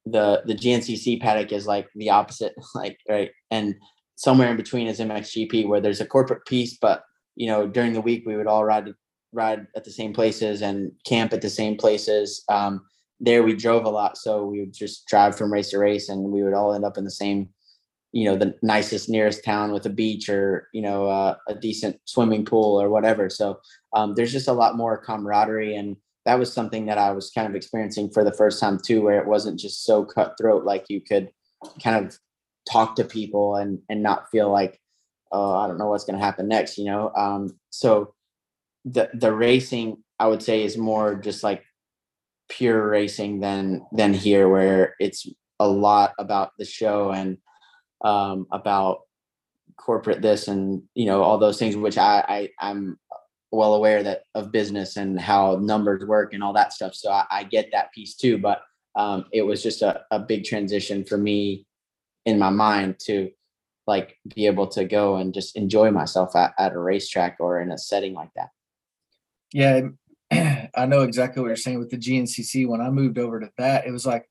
S3: the the GNCC paddock is like the opposite, like right, and somewhere in between is MXGP where there's a corporate piece, but you know during the week we would all ride ride at the same places and camp at the same places. Um, there we drove a lot, so we would just drive from race to race, and we would all end up in the same, you know, the nicest nearest town with a beach or you know uh, a decent swimming pool or whatever. So um, there's just a lot more camaraderie, and that was something that I was kind of experiencing for the first time too, where it wasn't just so cutthroat. Like you could kind of talk to people and and not feel like, oh, I don't know what's going to happen next, you know. Um, so the the racing, I would say, is more just like pure racing than than here where it's a lot about the show and um about corporate this and you know all those things which I, I i'm well aware that of business and how numbers work and all that stuff so i, I get that piece too but um it was just a, a big transition for me in my mind to like be able to go and just enjoy myself at, at a racetrack or in a setting like that
S2: Yeah, I know exactly what you're saying with the GNCC. When I moved over to that, it was like,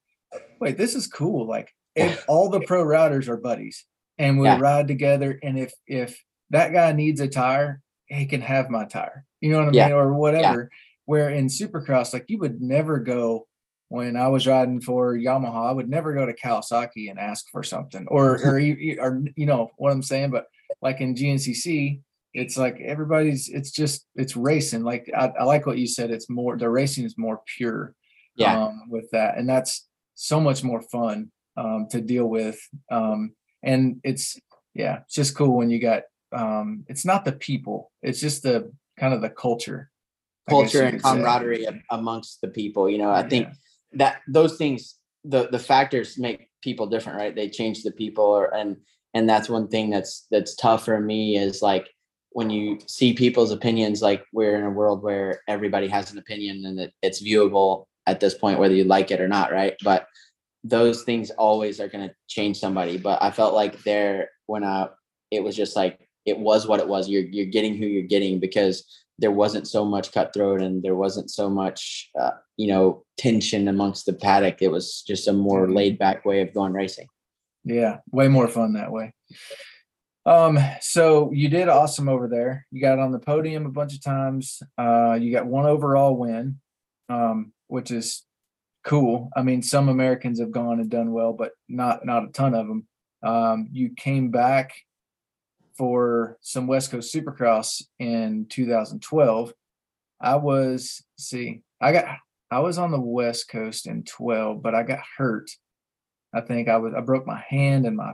S2: wait, this is cool. Like if all the pro riders are buddies and we
S3: Yeah.
S2: ride together. And if if that guy needs a tire, he can have my tire. You know what I
S3: Yeah.
S2: mean? Or whatever. Where in Supercross, like you would never go when I was riding for Yamaha, I would never go to Kawasaki and ask for something, or or you- or you know what I'm saying. But like in GNCC, it's like everybody's. It's just it's racing. Like I, I like what you said. It's more the racing is more pure.
S3: yeah
S2: Um, with that, and that's so much more fun um, to deal with. Um, and it's yeah, it's just cool when you got. Um, it's not the people. It's just the kind of the culture.
S3: Culture and
S2: could say.
S3: camaraderie amongst the people you know i think
S2: Yeah.
S3: that those things the the factors make people different right they change the people or and and that's one thing that's that's tough for me is like when you see people's opinions like we're in a world where everybody has an opinion and it, it's viewable at this point whether you like it or not right but those things always are going to change somebody but i felt like there when i it was just like it was what it was you're you're getting who you're getting because there wasn't so much cutthroat and there wasn't so much uh, you know tension amongst the paddock it was just a more
S2: Mhm.
S3: laid back way of going racing
S2: Yeah, way more fun that way. Um, so you did awesome over there. You got on the podium a bunch of times. Uh, you got one overall win, um, which is cool. I mean, some Americans have gone and done well, but not not a ton of them. Um, you came back for some West Coast Supercross in 2012. I was see, I got I was on the West Coast in 12, but I got hurt I think I was I broke my hand and my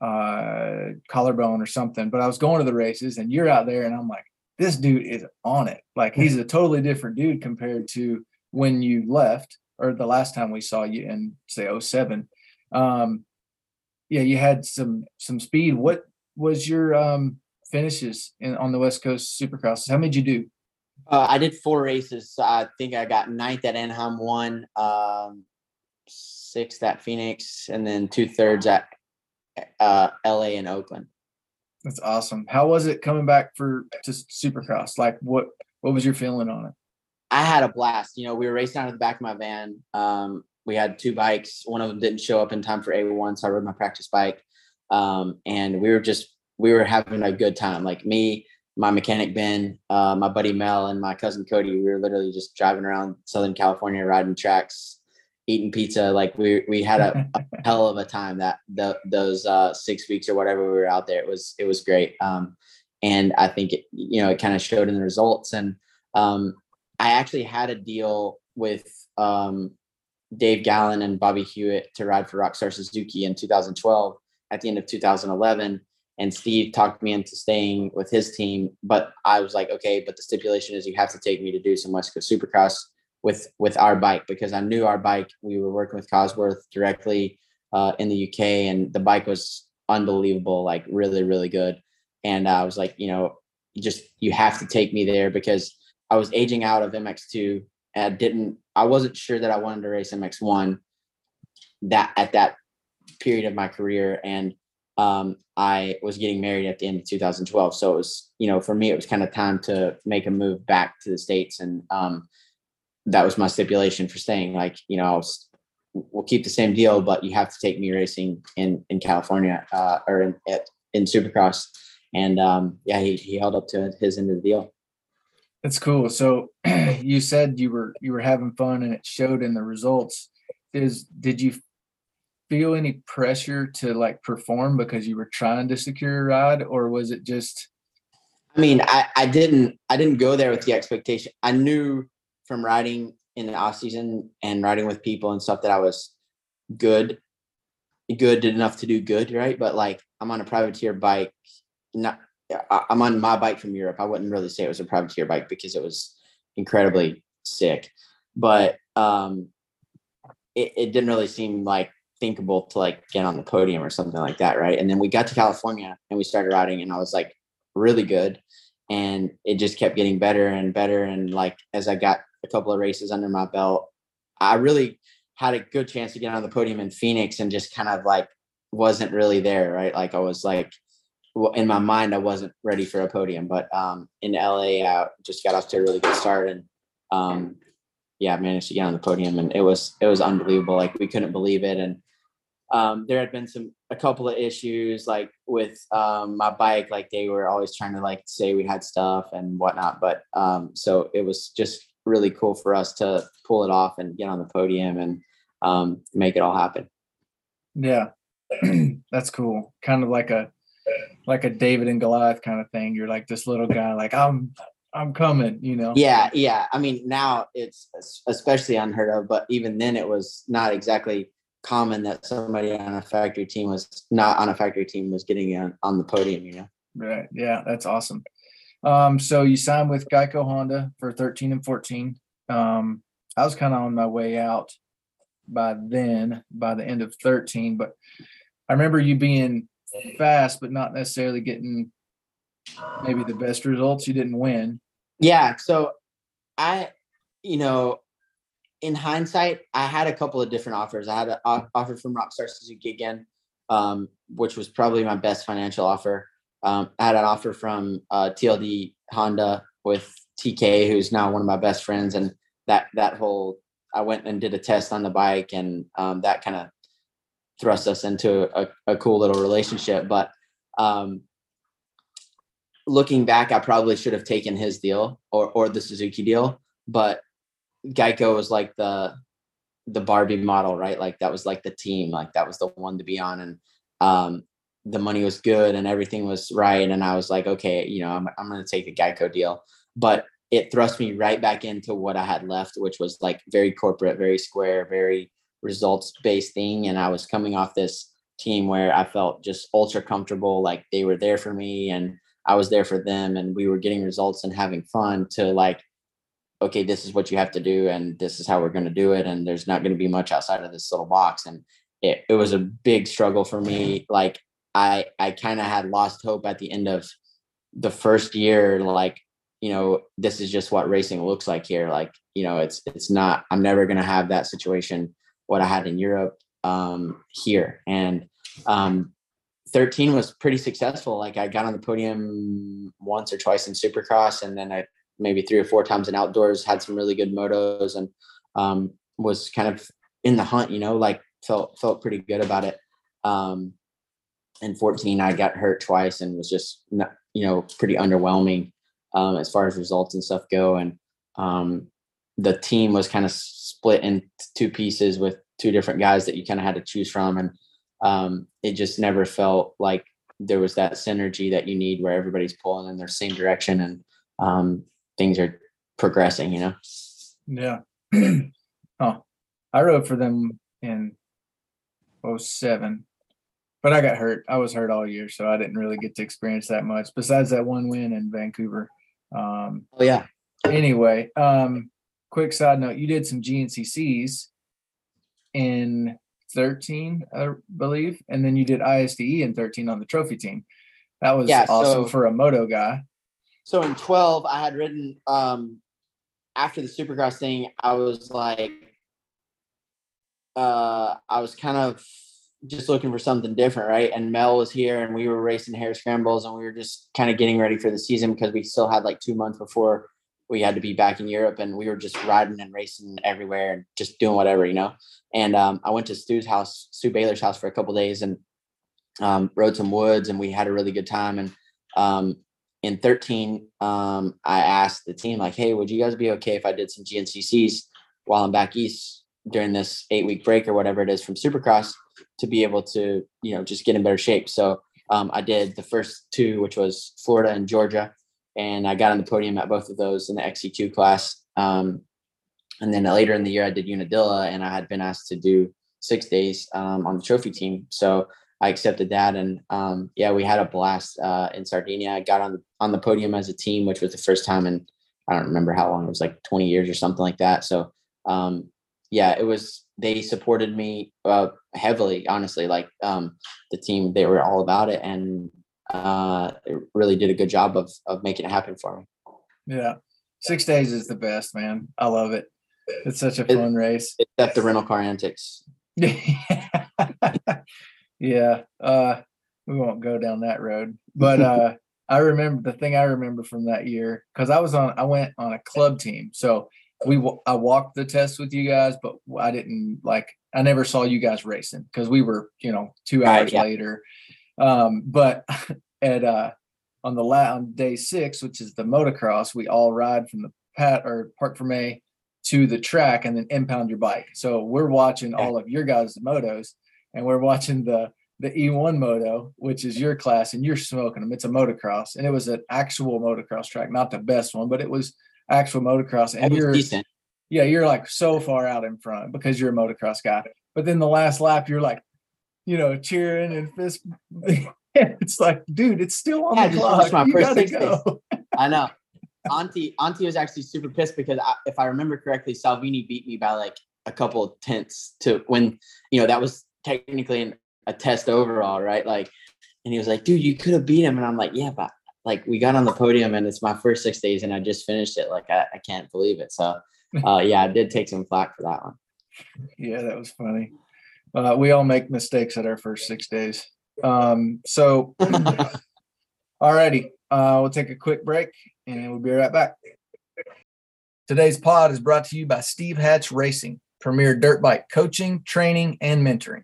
S2: uh collarbone or something. But I was going to the races and you're out there and I'm like, this dude is on it. Like he's a totally different dude compared to when you left or the last time we saw you in say 07. Um yeah, you had some some speed. What was your um finishes in on the West Coast Supercross? How many did you do?
S3: uh, i did four races so i think i got ninth at anaheim one um sixth at phoenix and then two-thirds at uh la and oakland
S2: That's awesome. How was it coming back for just Supercross? Like what what was your feeling on it?
S3: I had a blast. You know, we were racing out of the back of my van. Um, we had two bikes. One of them didn't show up in time for A1, so I rode my practice bike. Um, and we were just we were having a good time. Like me, my mechanic Ben, uh, my buddy Mel, and my cousin Cody. We were literally just driving around Southern California, riding tracks, eating pizza. Like we we had a, a hell of a time that the those uh, six weeks or whatever we were out there. It was it was great. Um, and I think it, you know, it kind of showed in the results. And um, I actually had a deal with um, Dave Gallen and Bobby Hewitt to ride for Rockstar Suzuki in 2012 at the end of 2011. And Steve talked me into staying with his team, but I was like, okay, but the stipulation is you have to take me to do some West Coast Supercross with with our bike because I knew our bike. We were working with Cosworth directly uh, in the UK, and the bike was unbelievable, like really, really good. And I was like, you know, just you have to take me there because I was aging out of MX2 and I didn't, I wasn't sure that I wanted to race MX1 that at that period of my career. And um, I was getting married at the end of 2012. So it was, you know, for me, it was kind of time to make a move back to the States. And um, that was my stipulation for staying. Like, you know, was, we'll keep the same deal, but you have to take me racing in, in California uh, or in, at, in Supercross. And um, yeah, he, he held up to his end of the deal.
S2: That's cool. So you said you were you were having fun and it showed in the results. Is did you feel any pressure to like perform because you were trying to secure a ride or was it just
S3: I mean, I, I didn't I didn't go there with the expectation. I knew from riding in the off season and riding with people and stuff that I was good, good enough to do good, right? But like I'm on a privateer bike, not I'm on my bike from Europe. I wouldn't really say it was a privateer bike because it was incredibly sick, but um, it, it didn't really seem like thinkable to like get on the podium or something like that, right? And then we got to California and we started riding, and I was like really good, and it just kept getting better and better. And like as I got a couple of races under my belt, I really had a good chance to get on the podium in Phoenix, and just kind of like wasn't really there, right? Like I was like in my mind, I wasn't ready for a podium, but um, in LA, I just got off to a really good start and um, yeah, managed to get on the podium, and it was it was unbelievable. Like we couldn't believe it, and um, there had been some a couple of issues like with um, my bike, like they were always trying to like say we had stuff and whatnot, but um, so it was just really cool for us to pull it off and get on the podium and um, make it all happen.
S2: Yeah, that's cool. Kind of like a like a David and Goliath kind of thing. You're like this little guy, like I'm I'm coming, you know.
S3: Yeah, yeah. I mean, now it's especially unheard of, but even then it was not exactly common that somebody on a factory team was not on a factory team was getting on, on the podium, you know.
S2: Right. Yeah, that's awesome. Um, so you signed with Geico Honda for 13 and 14. Um, I was kind of on my way out by then, by the end of 13, but I remember you being fast, but not necessarily getting maybe the best results. You didn't win.
S3: Yeah. So I, you know, in hindsight, I had a couple of different offers. I had an offer from Rockstar Suzuki again, um, which was probably my best financial offer. Um, I had an offer from uh, TLD Honda with TK, who's now one of my best friends, and that that whole I went and did a test on the bike, and um, that kind of thrust us into a, a cool little relationship. But um, looking back, I probably should have taken his deal or or the Suzuki deal. But Geico was like the the Barbie model, right? Like that was like the team, like that was the one to be on, and um, the money was good and everything was right. And I was like, okay, you know, I'm I'm gonna take the Geico deal, but it thrust me right back into what I had left, which was like very corporate, very square, very results based thing. And I was coming off this team where I felt just ultra comfortable, like they were there for me and I was there for them and we were getting results and having fun to like, okay, this is what you have to do and this is how we're going to do it. And there's not going to be much outside of this little box. And it, it was a big struggle for me. Like I, I kind of had lost hope at the end of the first year, like, you know, this is just what racing looks like here. Like, you know, it's, it's not, I'm never going to have that situation what I had in Europe um, here. And um, 13 was pretty successful. Like I got on the podium once or twice in Supercross, and then I maybe three or four times in outdoors. Had some really good motos, and um, was kind of in the hunt. You know, like felt felt pretty good about it. Um, and 14, I got hurt twice and was just not, you know pretty underwhelming um, as far as results and stuff go. And um, the team was kind of split in two pieces with two different guys that you kind of had to choose from and um, it just never felt like there was that synergy that you need where everybody's pulling in their same direction and um, things are progressing, you know?
S2: Yeah. oh, I rode for them in 07, but I got hurt. I was hurt all year, so I didn't really get to experience that much besides that one win in Vancouver. Um,
S3: oh, yeah.
S2: Anyway, um, quick side note you did some GNCCs in 13, I believe, and then you did ISDE in 13 on the trophy team. That was yeah, awesome so, for a moto guy.
S3: So in 12, I had ridden um after the supercross thing, I was like uh I was kind of just looking for something different, right? And Mel was here and we were racing hare scrambles and we were just kind of getting ready for the season because we still had like two months before we had to be back in Europe and we were just riding and racing everywhere and just doing whatever, you know. And um, I went to Stu's house, Stu Baylor's house for a couple days and um, rode some woods and we had a really good time. And um, in 13, um, I asked the team, like, hey, would you guys be okay if I did some GNCCs while I'm back east during this eight week break or whatever it is from Supercross to be able to, you know, just get in better shape. So um, I did the first two, which was Florida and Georgia and I got on the podium at both of those in the XC2 class. Um, and then later in the year, I did Unadilla, and I had been asked to do six days um, on the trophy team. So I accepted that, and um, yeah, we had a blast uh, in Sardinia. I got on on the podium as a team, which was the first time in I don't remember how long it was, like 20 years or something like that. So um, yeah, it was. They supported me uh, heavily, honestly. Like um, the team, they were all about it, and uh, really did a good job of of making it happen for
S2: me. Yeah, six days is the best, man. I love it. It's such a fun it, race.
S3: Except the rental car antics.
S2: yeah, uh, we won't go down that road, but uh, I remember the thing I remember from that year because I was on. I went on a club team, so we I walked the test with you guys, but I didn't like. I never saw you guys racing because we were, you know, two hours right, yeah. later um, but at uh, on the la- on day six, which is the motocross, we all ride from the pat or Parc Fermé to the track and then impound your bike. So we're watching all of your guys' motos, and we're watching the the E1 moto, which is your class, and you're smoking them. It's a motocross, and it was an actual motocross track, not the best one, but it was actual motocross. And you're decent. Yeah, you're like so far out in front because you're a motocross guy. But then the last lap, you're like, you know, cheering and fist. it's like, dude, it's still on yeah, the clock. My you gotta
S3: go. I know. Antti, Antti was actually super pissed because I, if I remember correctly, Salvini beat me by like a couple of tenths to when, you know, that was technically an, a test overall, right? Like, and he was like, dude, you could have beat him. And I'm like, yeah, but like we got on the podium and it's my first six days and I just finished it. Like, I, I can't believe it. So, uh, yeah, I did take some flack for that one.
S2: Yeah, that was funny. Uh, we all make mistakes at our first six days. Um, so, alrighty, uh, we'll take a quick break and we'll be right back. Today's pod is brought to you by Steve Hatch Racing, premier dirt bike coaching, training, and mentoring.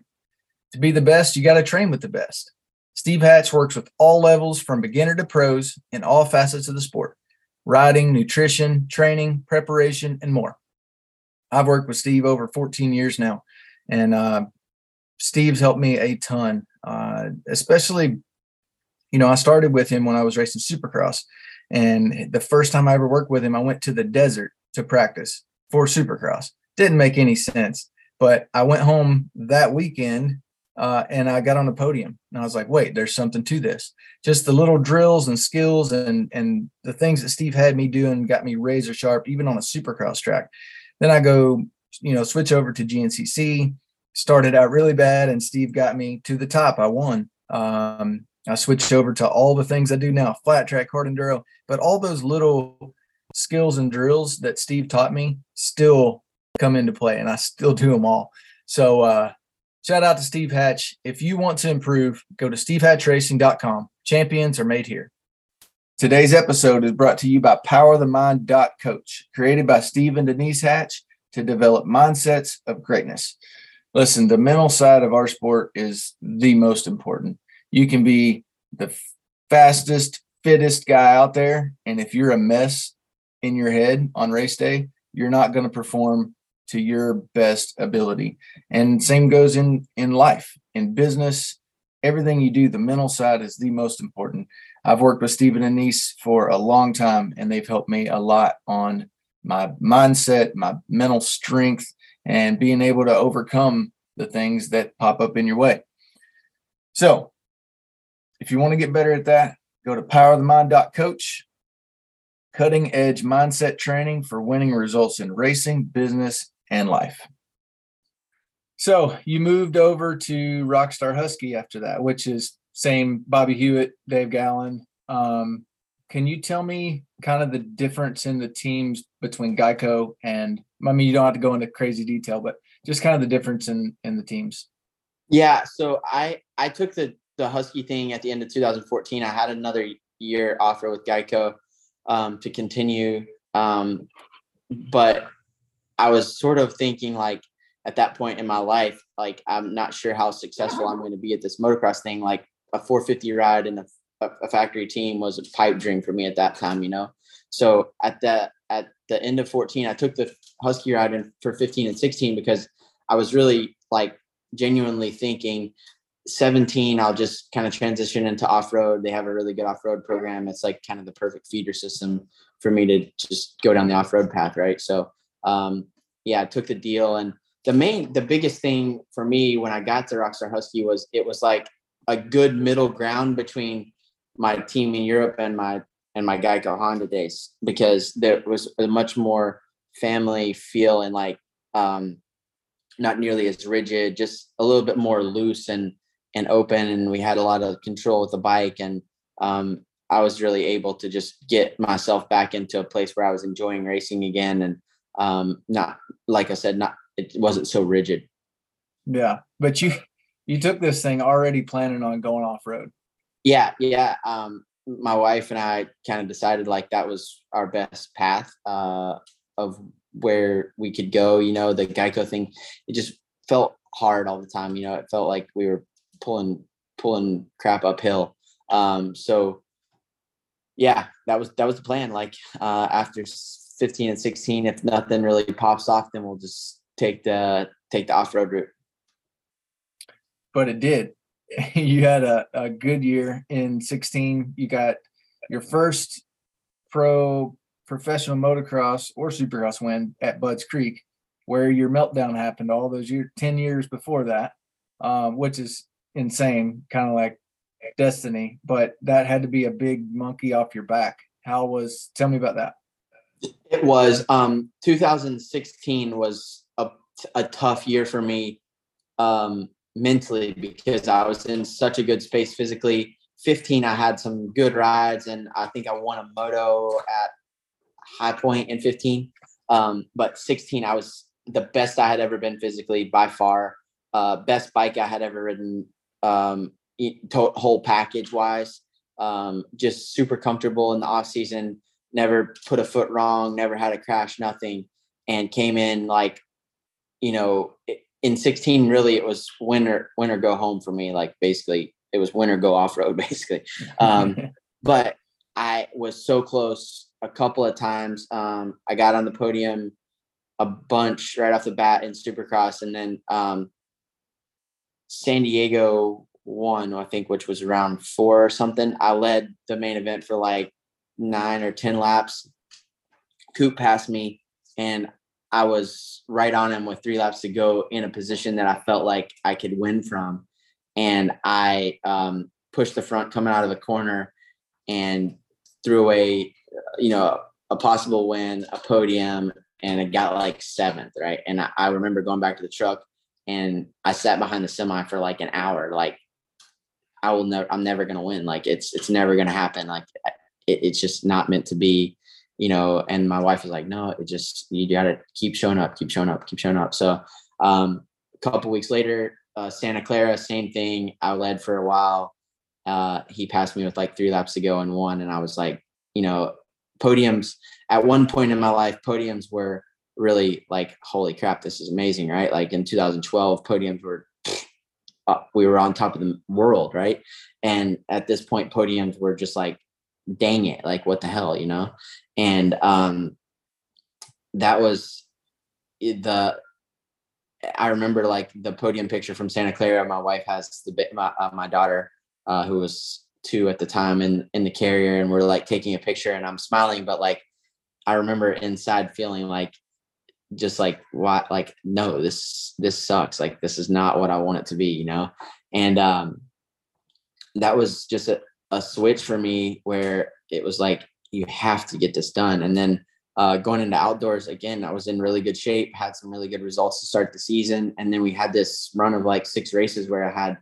S2: To be the best, you got to train with the best. Steve Hatch works with all levels from beginner to pros in all facets of the sport riding, nutrition, training, preparation, and more. I've worked with Steve over 14 years now, and uh, Steve's helped me a ton, uh, especially, you know, I started with him when I was racing Supercross. And the first time I ever worked with him, I went to the desert to practice for Supercross. Didn't make any sense. But I went home that weekend uh, and I got on the podium. And I was like, wait, there's something to this. Just the little drills and skills and and the things that Steve had me doing got me razor sharp, even on a Supercross track. Then I go, you know, switch over to GNCC started out really bad and Steve got me to the top. I won. Um, I switched over to all the things I do now, flat track, hard enduro, but all those little skills and drills that Steve taught me still come into play and I still do them all. So, uh, shout out to Steve Hatch. If you want to improve, go to stevehatchracing.com. Champions are made here. Today's episode is brought to you by Power the Mind Coach, created by Steve and Denise Hatch to develop mindsets of greatness listen, the mental side of our sport is the most important. You can be the fastest, fittest guy out there. And if you're a mess in your head on race day, you're not going to perform to your best ability. And same goes in in life, in business, everything you do, the mental side is the most important. I've worked with Steve and Denise for a long time, and they've helped me a lot on my mindset, my mental strength, and being able to overcome the things that pop up in your way. So, if you want to get better at that, go to powerofthemind.coach. Cutting edge mindset training for winning results in racing, business, and life. So you moved over to Rockstar Husky after that, which is same Bobby Hewitt, Dave Gallen. Um, can you tell me kind of the difference in the teams between Geico and I mean you don't have to go into crazy detail, but just kind of the difference in in the teams.
S3: Yeah, so I I took the the Husky thing at the end of 2014. I had another year offer with Geico um, to continue, um, but I was sort of thinking like at that point in my life, like I'm not sure how successful I'm going to be at this motocross thing. Like a 450 ride in a, a factory team was a pipe dream for me at that time, you know. So at the at the end of 14, I took the Husky ride in for 15 and 16 because I was really like genuinely thinking 17 i'll just kind of transition into off-road they have a really good off-road program it's like kind of the perfect feeder system for me to just go down the off-road path right so um yeah i took the deal and the main the biggest thing for me when i got to rockstar husky was it was like a good middle ground between my team in europe and my and my geico honda days because there was a much more family feel and like um not nearly as rigid just a little bit more loose and and open and we had a lot of control with the bike and um, i was really able to just get myself back into a place where i was enjoying racing again and um, not like i said not it wasn't so rigid
S2: yeah but you you took this thing already planning on going off road
S3: yeah yeah um, my wife and i kind of decided like that was our best path uh, of where we could go you know the geico thing it just felt hard all the time you know it felt like we were pulling pulling crap uphill. Um, so yeah, that was that was the plan. Like uh, after 15 and 16, if nothing really pops off, then we'll just take the take the off road route.
S2: But it did. You had a, a good year in 16. You got your first pro professional motocross or supercross win at Budds Creek, where your meltdown happened all those years, 10 years before that, um, which is insane, kind of like destiny, but that had to be a big monkey off your back. How was tell me about that?
S3: It was um 2016 was a a tough year for me um mentally because I was in such a good space physically. 15 I had some good rides and I think I won a moto at high point in 15. Um but 16 I was the best I had ever been physically by far. Uh, best bike I had ever ridden um, whole package wise. Um, just super comfortable in the off season. Never put a foot wrong. Never had a crash. Nothing. And came in like, you know, in 16. Really, it was winter. Winter go home for me. Like basically, it was winter go off road. Basically, um, but I was so close a couple of times. Um, I got on the podium a bunch right off the bat in Supercross, and then um, San Diego one, I think, which was around four or something. I led the main event for like nine or 10 laps. Coop passed me, and I was right on him with three laps to go in a position that I felt like I could win from. And I um, pushed the front coming out of the corner and threw away, you know, a possible win, a podium, and it got like seventh, right? And I, I remember going back to the truck and I sat behind the semi for like an hour. Like I will never, I'm never gonna win. Like it's it's never gonna happen. Like it, it's just not meant to be, you know. And my wife was like, no, it just you gotta keep showing up, keep showing up, keep showing up. So um, a couple weeks later, uh, Santa Clara, same thing. I led for a while. Uh, he passed me with like three laps to go and one and I was like, you know, podiums. At one point in my life, podiums were really like, holy crap, this is amazing, right? Like in 2012, podiums were we were on top of the world, right? And at this point, podiums were just like, dang it, like what the hell, you know? And um that was the I remember like the podium picture from Santa Clara. My wife has the my uh, my daughter, uh, who was two at the time, in in the carrier, and we're like taking a picture, and I'm smiling, but like I remember inside feeling like just like what like no this this sucks like this is not what i want it to be you know and um that was just a, a switch for me where it was like you have to get this done and then uh, going into outdoors again, I was in really good shape, had some really good results to start the season, and then we had this run of like six races where I had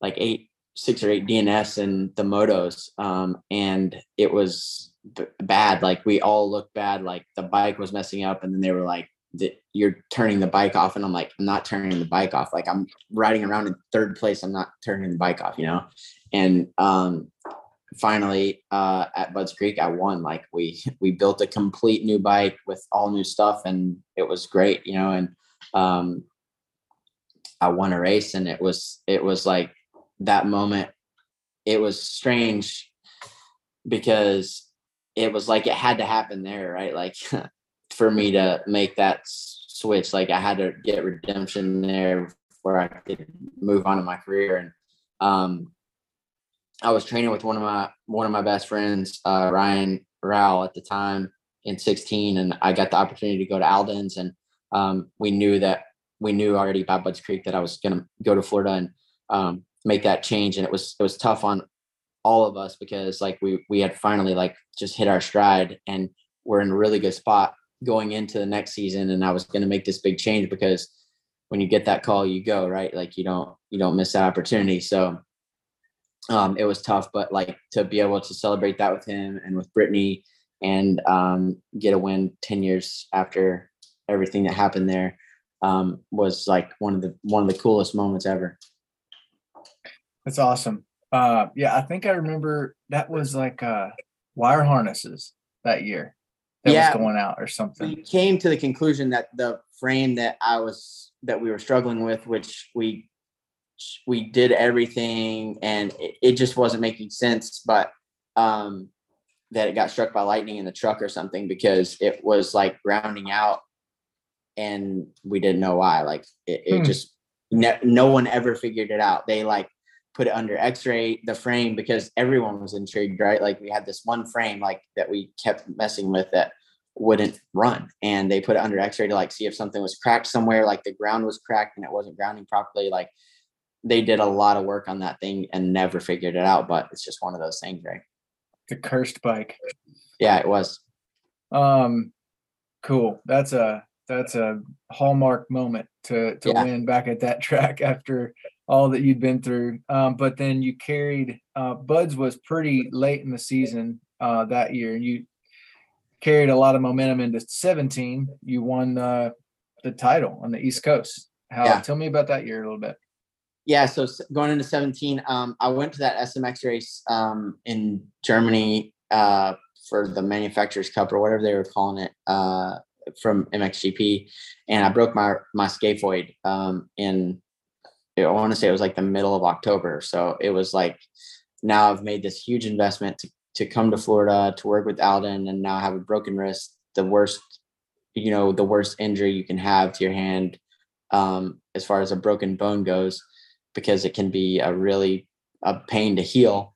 S3: like eight, six or eight DNS and the motos, um, and it was b- bad. Like we all looked bad. Like the bike was messing up, and then they were like, "You're turning the bike off," and I'm like, "I'm not turning the bike off. Like I'm riding around in third place. I'm not turning the bike off," you know. And um, finally uh, at Budds Creek, I won. Like we we built a complete new bike with all new stuff, and it was great, you know. And um, I won a race, and it was it was like that moment. It was strange because it was like it had to happen there, right? Like for me to make that switch, like I had to get redemption there before I could move on in my career. And. Um, I was training with one of my one of my best friends, uh, Ryan Rowell, at the time in 16, and I got the opportunity to go to Aldon's, and um, we knew that we knew already by Budds Creek that I was going to go to Florida and um, make that change, and it was it was tough on all of us because like we we had finally like just hit our stride, and we're in a really good spot going into the next season, and I was going to make this big change because when you get that call, you go right, like you don't you don't miss that opportunity, so um, it was tough, but like to be able to celebrate that with him and with Brittany and um, get a win 10 years after everything that happened there um, was like one of the one of the coolest moments ever.
S2: That's awesome. Uh, yeah, I think I remember that was like uh, wire harnesses that year that yeah, was going out or something.
S3: We came to the conclusion that the frame that I was that we were struggling with, which we we did everything and it, it just wasn't making sense but um that it got struck by lightning in the truck or something because it was like grounding out and we didn't know why like it, it hmm. just ne- no one ever figured it out they like put it under x-ray the frame because everyone was intrigued right like we had this one frame like that we kept messing with that wouldn't run and they put it under x-ray to like see if something was cracked somewhere like the ground was cracked and it wasn't grounding properly like they did a lot of work on that thing and never figured it out. But it's just one of those things, right?
S2: The cursed bike.
S3: Yeah, it was.
S2: Um, cool. That's a that's a hallmark moment to to yeah. win back at that track after all that you'd been through. Um, but then you carried uh, Budds was pretty late in the season uh, that year, and you carried a lot of momentum into 17. You won uh, the title on the East Coast. How? Yeah. Tell me about that year a little bit
S3: yeah, so going into 17, um, I went to that SMX race um, in Germany uh, for the Manufacturers Cup or whatever they were calling it uh, from MXGP, and I broke my my scaphoid um, in I want to say it was like the middle of October. So it was like now I've made this huge investment to to come to Florida to work with Aldon and now have a broken wrist, the worst, you know, the worst injury you can have to your hand um, as far as a broken bone goes because it can be a really a pain to heal.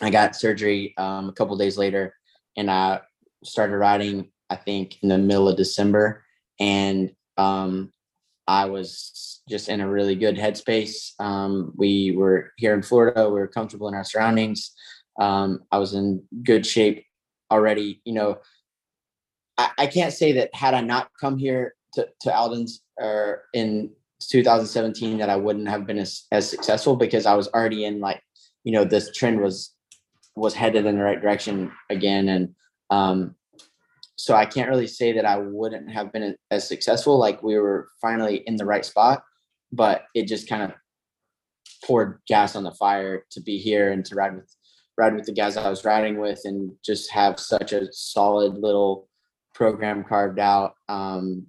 S3: I got surgery um, a couple days later, and I started riding. I think in the middle of December, and um, I was just in a really good headspace. Um, we were here in Florida. We were comfortable in our surroundings. Um, I was in good shape already. You know, I, I, can't say that had I not come here to, to Aldon's or in 2017 that I wouldn't have been as, as successful because I was already in like, you know, this trend was was headed in the right direction again. And um, so I can't really say that I wouldn't have been as successful. Like we were finally in the right spot, but it just kind of poured gas on the fire to be here and to ride with ride with the guys I was riding with and just have such a solid little program carved out. Um,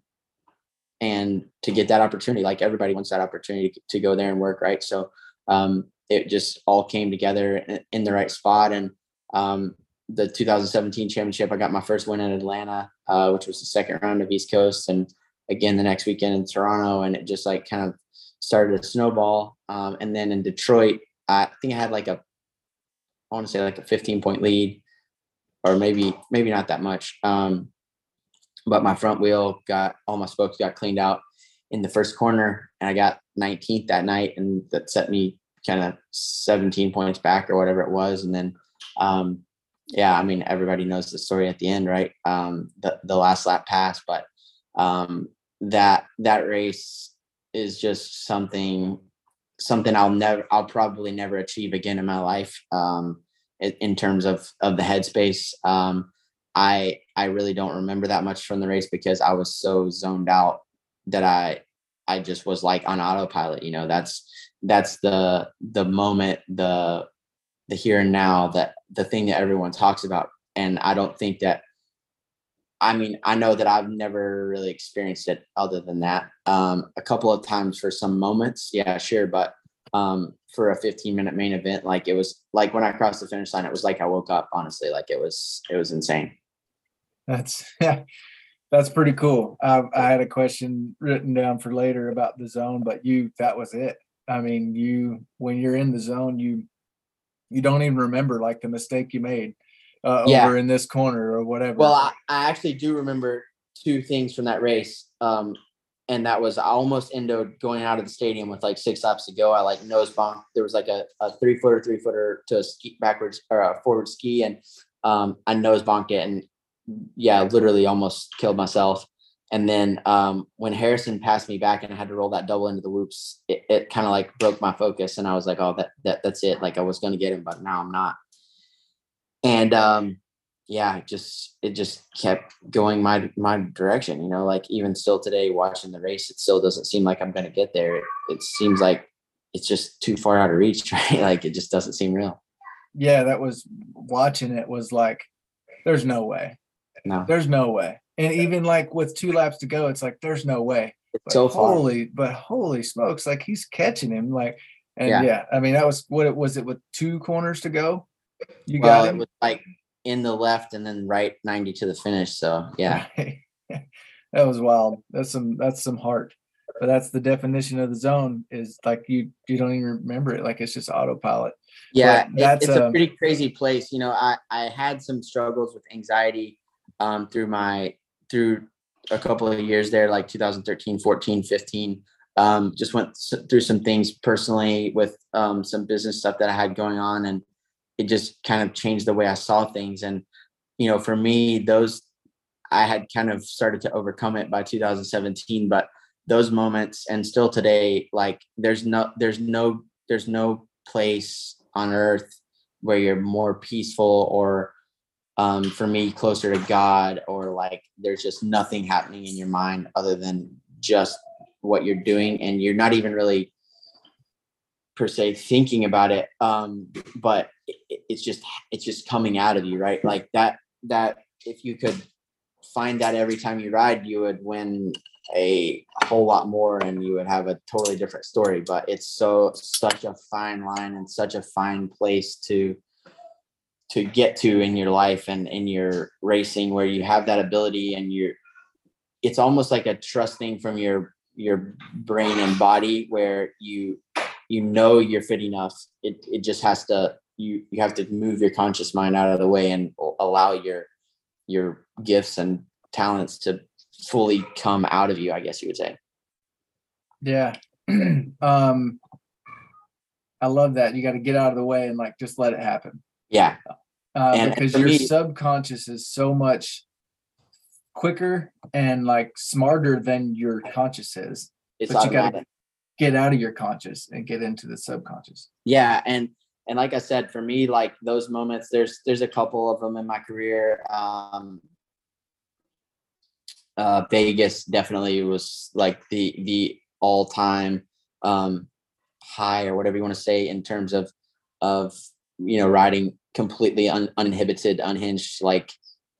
S3: and to get that opportunity like everybody wants that opportunity to go there and work right so um, it just all came together in, the right spot and um, the 2017 championship i got my first win in atlanta uh, which was the second round of east coast and again the next weekend in Toronto, and it just like kind of started to snowball. Um, and then in Detroit, I think I had like a, I want to say like a 15 point lead, or maybe maybe not that much. Um, but my front wheel got all my spokes got cleaned out in the first corner, and I got 19th that night, and that set me kind of 17 points back or whatever it was, and then. Um, yeah, I mean everybody knows the story at the end, right? Um, the the last lap pass, but um, that that race is just something something I'll never I'll probably never achieve again in my life um, in, in terms of of the headspace. Um, I I really don't remember that much from the race because I was so zoned out that I I just was like on autopilot. You know, that's that's the the moment the the here and now that the thing that everyone talks about. And i don't think that i mean i know that i've never really experienced it other than that. Um, a couple of times for some moments yeah sure. But um, for a 15 minute main event like it was like when i crossed the finish line it was like i woke up honestly. Like it was it was insane.
S2: That's yeah that's pretty cool. I, I had a question written down for later about the zone but you that was it. I mean you when you're in the zone you you don't even remember like the mistake you made uh, yeah. over in this corner or whatever.
S3: Well, I, I actually do remember two things from that race. Um, and that was I almost ended going out of the stadium with like six laps to go. I like nose bonk. There was like a, a three footer, three footer to ski backwards or a forward ski, and um, I nose bonked it, and yeah, literally almost killed myself. And then um, when Harrison passed me back and I had to roll that double into the whoops, it, it kind of like broke my focus. And I was like, oh, that, that that's it. Like I was going to get him, but now I'm not. And um, yeah, it just it just kept going my my direction. You know, like even still today, watching the race, it still doesn't seem like I'm going to get there. It, it seems like it's just too far out of reach, right? like it just doesn't seem real.
S2: Yeah, that was watching it was like, there's no way.
S3: No,
S2: there's no way and even like with two laps to go, it's like there's no way.
S3: But so far.
S2: holy, but holy smokes, like he's catching him. Like, and yeah, yeah I mean that was what it was. It with two corners to go.
S3: You well, got it was like in the left and then right ninety to the finish. So yeah,
S2: that was wild. That's some that's some heart. But that's the definition of the zone is like you you don't even remember it. Like it's just autopilot.
S3: Yeah, that's it's a, a pretty crazy place. You know, I I had some struggles with anxiety um, through my through a couple of years there, like 2013, 14, 15. Um, just went through some things personally with um, some business stuff that I had going on, and it just kind of changed the way I saw things. And you know, for me, those I had kind of started to overcome it by 2017, but those moments and still today, like there's no, there's no, there's no place on earth where you're more peaceful or um, for me closer to God or like there's just nothing happening in your mind other than just what you're doing and you're not even really per se thinking about it um but it, it's just it's just coming out of you right? Like that that if you could find that every time you ride you would win a whole lot more and you would have a totally different story but it's so such a fine line and such a fine place to to get to in your life and in your racing where you have that ability and you're it's almost like a trusting from your your brain and body where you you know you're fit enough. It it just has to you you have to move your conscious mind out of the way and allow your your gifts and talents to fully come out of you i guess you would say.
S2: Yeah. Um i love that. You got to get out of the way and like just let it happen
S3: yeah.
S2: Uh, because your me, subconscious is so much quicker and like smarter than your conscious is.
S3: It's but you got to
S2: get out of your conscious and get into the subconscious.
S3: Yeah, and and like I said, for me, like those moments, there's there's a couple of them in my career. Um, uh, Vegas definitely was like the the all time um, high or whatever you want to say in terms of of you know riding completely un- uninhibited, unhinged, like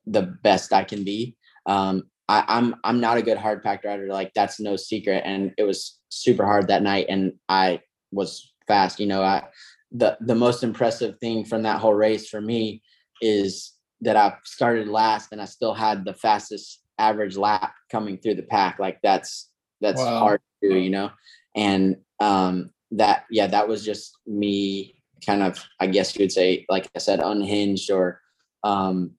S3: the best I can be. Um, I, I'm I'm not a good hard packed rider. Like that's no secret. And it was super hard that night, and I was fast. You know, I the the most impressive thing from that whole race for me is that I started last, and I still had the fastest average lap coming through the pack. Like that's that's
S2: Wow.
S3: hard to do, you know. And um, that yeah, that was just me kind of I guess you would say like I said unhinged or um,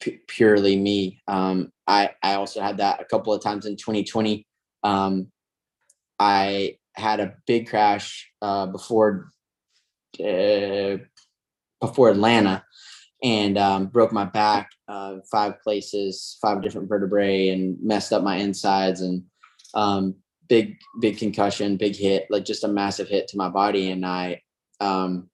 S3: pu- purely me. Um, I I also had that a couple of times in 2020. Um, I had a big crash uh, before uh, before Atlanta and um, broke my back uh, five places, five different vertebrae, and messed up my insides and um, big big concussion, big hit, like just a massive hit to my body. And I um,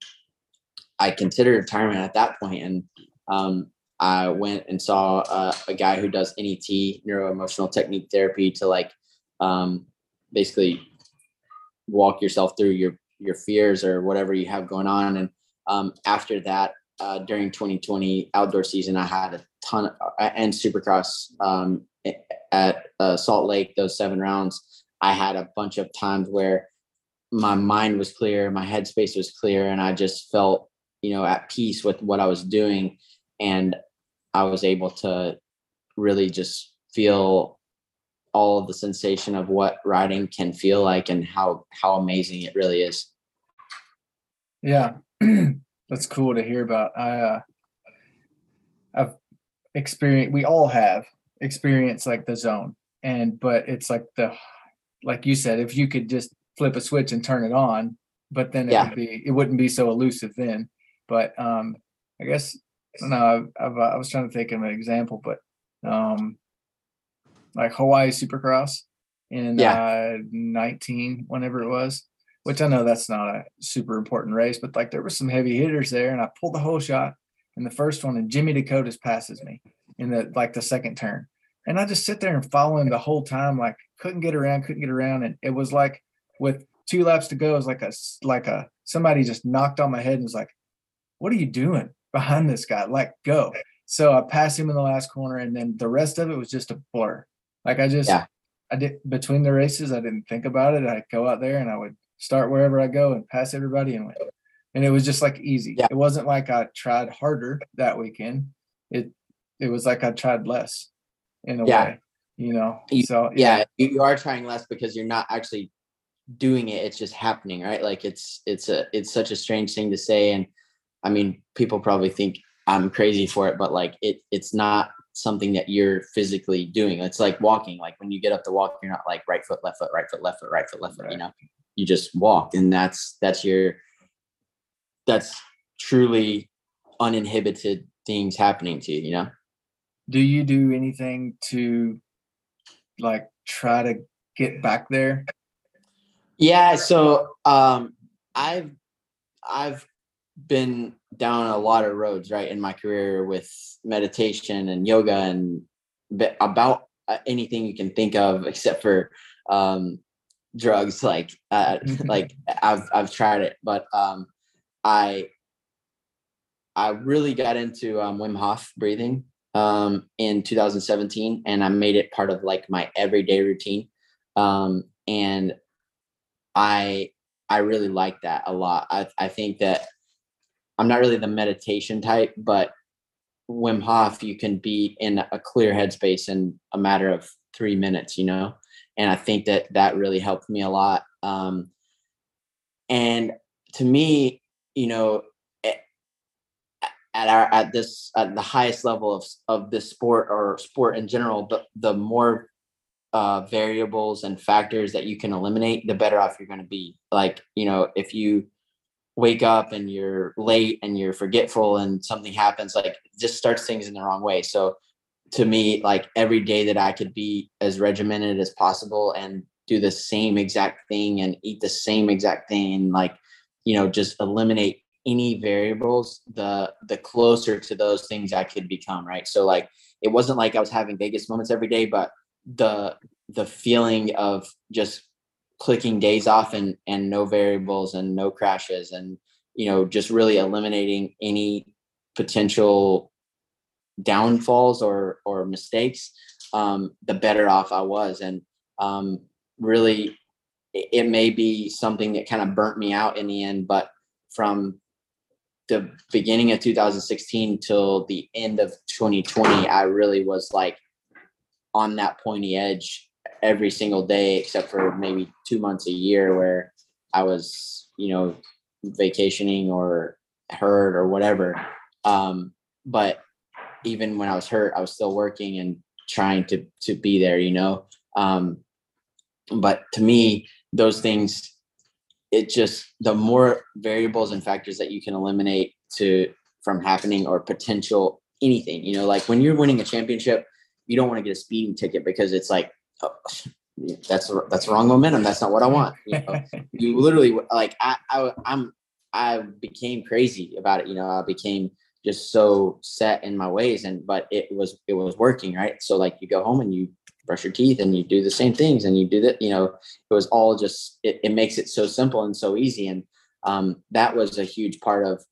S3: I considered retirement at that point, and um, I went and saw uh, a guy who does NET, neuro emotional technique therapy, to like um, basically walk yourself through your your fears or whatever you have going on. And um, after that, uh, during 2020 outdoor season, I had a ton of, uh, and Supercross um, at uh, Salt Lake. Those seven rounds, I had a bunch of times where my mind was clear, my headspace was clear, and I just felt you know at peace with what I was doing, and I was able to really just feel all the sensation of what riding can feel like and how how amazing it really is.
S2: Yeah, that's cool to hear about. I uh, I've experienced. We all have experienced like the zone, and but it's like the like you said, if you could just flip a switch and turn it on, but then it
S3: Yeah.
S2: would be it wouldn't be so elusive then. But um, I guess no, I've, I've uh, I was trying to think of an example, but um, like Hawaii Supercross in uh 19, whenever it was which I know that's not a super important race, but like there were some heavy hitters there, and I pulled the whole shot in the first one, and Jimmy Decotis passes me in the like the second turn, and I just sit there and follow him the whole time, like couldn't get around, couldn't get around, and it was like with two laps to go, it was like a like a somebody just knocked on my head and was like, "What are you doing behind this guy? Like go!" So I passed him in the last corner, and then the rest of it was just a blur. Like I just,
S3: Yeah.
S2: I did between the races, I didn't think about it. I'd go out there and I would start wherever I go and pass everybody and win. And it was just like easy.
S3: Yeah.
S2: It wasn't like I tried harder that weekend. It it was like I tried less in a
S3: Yeah.
S2: way, you know.
S3: You-
S2: so
S3: yeah you, you are trying less because you're not actually doing it it's just happening right? Like it's it's a it's such a strange thing to say and i mean people probably think i'm crazy for it but like it it's not something that you're physically doing. It's like walking like when you get up to walk you're not like right foot left foot right foot left foot right foot left foot you know? You just walk and that's that's your that's truly uninhibited things happening to you you know?
S2: Do you do anything to like try to get back there?
S3: Yeah, so um I've I've been down a lot of roads right in my career with meditation and yoga and about uh, anything you can think of except for um drugs like uh like I've I've tried it but um I I really got into um, Wim Hof breathing um, in 2017, and I made it part of like my everyday routine. Um, and I I really like that a lot. I I think that I'm not really the meditation type, but Wim Hof, you can be in a clear headspace in a matter of three minutes, you know. And I think that that really helped me a lot. Um, and to me, you know, at our at this at the highest level of of this sport or sport in general, the the more uh, variables and factors that you can eliminate, the better off you're going to be. Like, you know, if you wake up and you're late and you're forgetful and something happens, like just starts things in the wrong way. So to me, like every day that I could be as regimented as possible and do the same exact thing and eat the same exact thing and like, you know, just eliminate any variables, the the closer to those things I could become, right? So like it wasn't like I was having Vegas moments every day, but the the feeling of just clicking days off and and no variables and no crashes and you know just really eliminating any potential downfalls or or mistakes um the better off i was. And um really it, it may be something that kind of burnt me out in the end but from the beginning of 2016 till the end of 2020 i really was like on that pointy edge every single day, except for maybe two months a year where I was, you know, vacationing or hurt or whatever. Um, but even when I was hurt, I was still working and trying to to be there, you know. Um, but to me, those things, it just the more variables and factors that you can eliminate to from happening or potential anything, you know, like when you're winning a championship, you don't want to get a speeding ticket because it's like oh, that's that's wrong momentum. That's not what I want. You, know? you literally like I, I I'm I became crazy about it. You know, I became just so set in my ways and but it was it was working right so like you go home and you brush your teeth and you do the same things and you do that you know it was all just it, it makes it so simple and so easy and um, that was a huge part of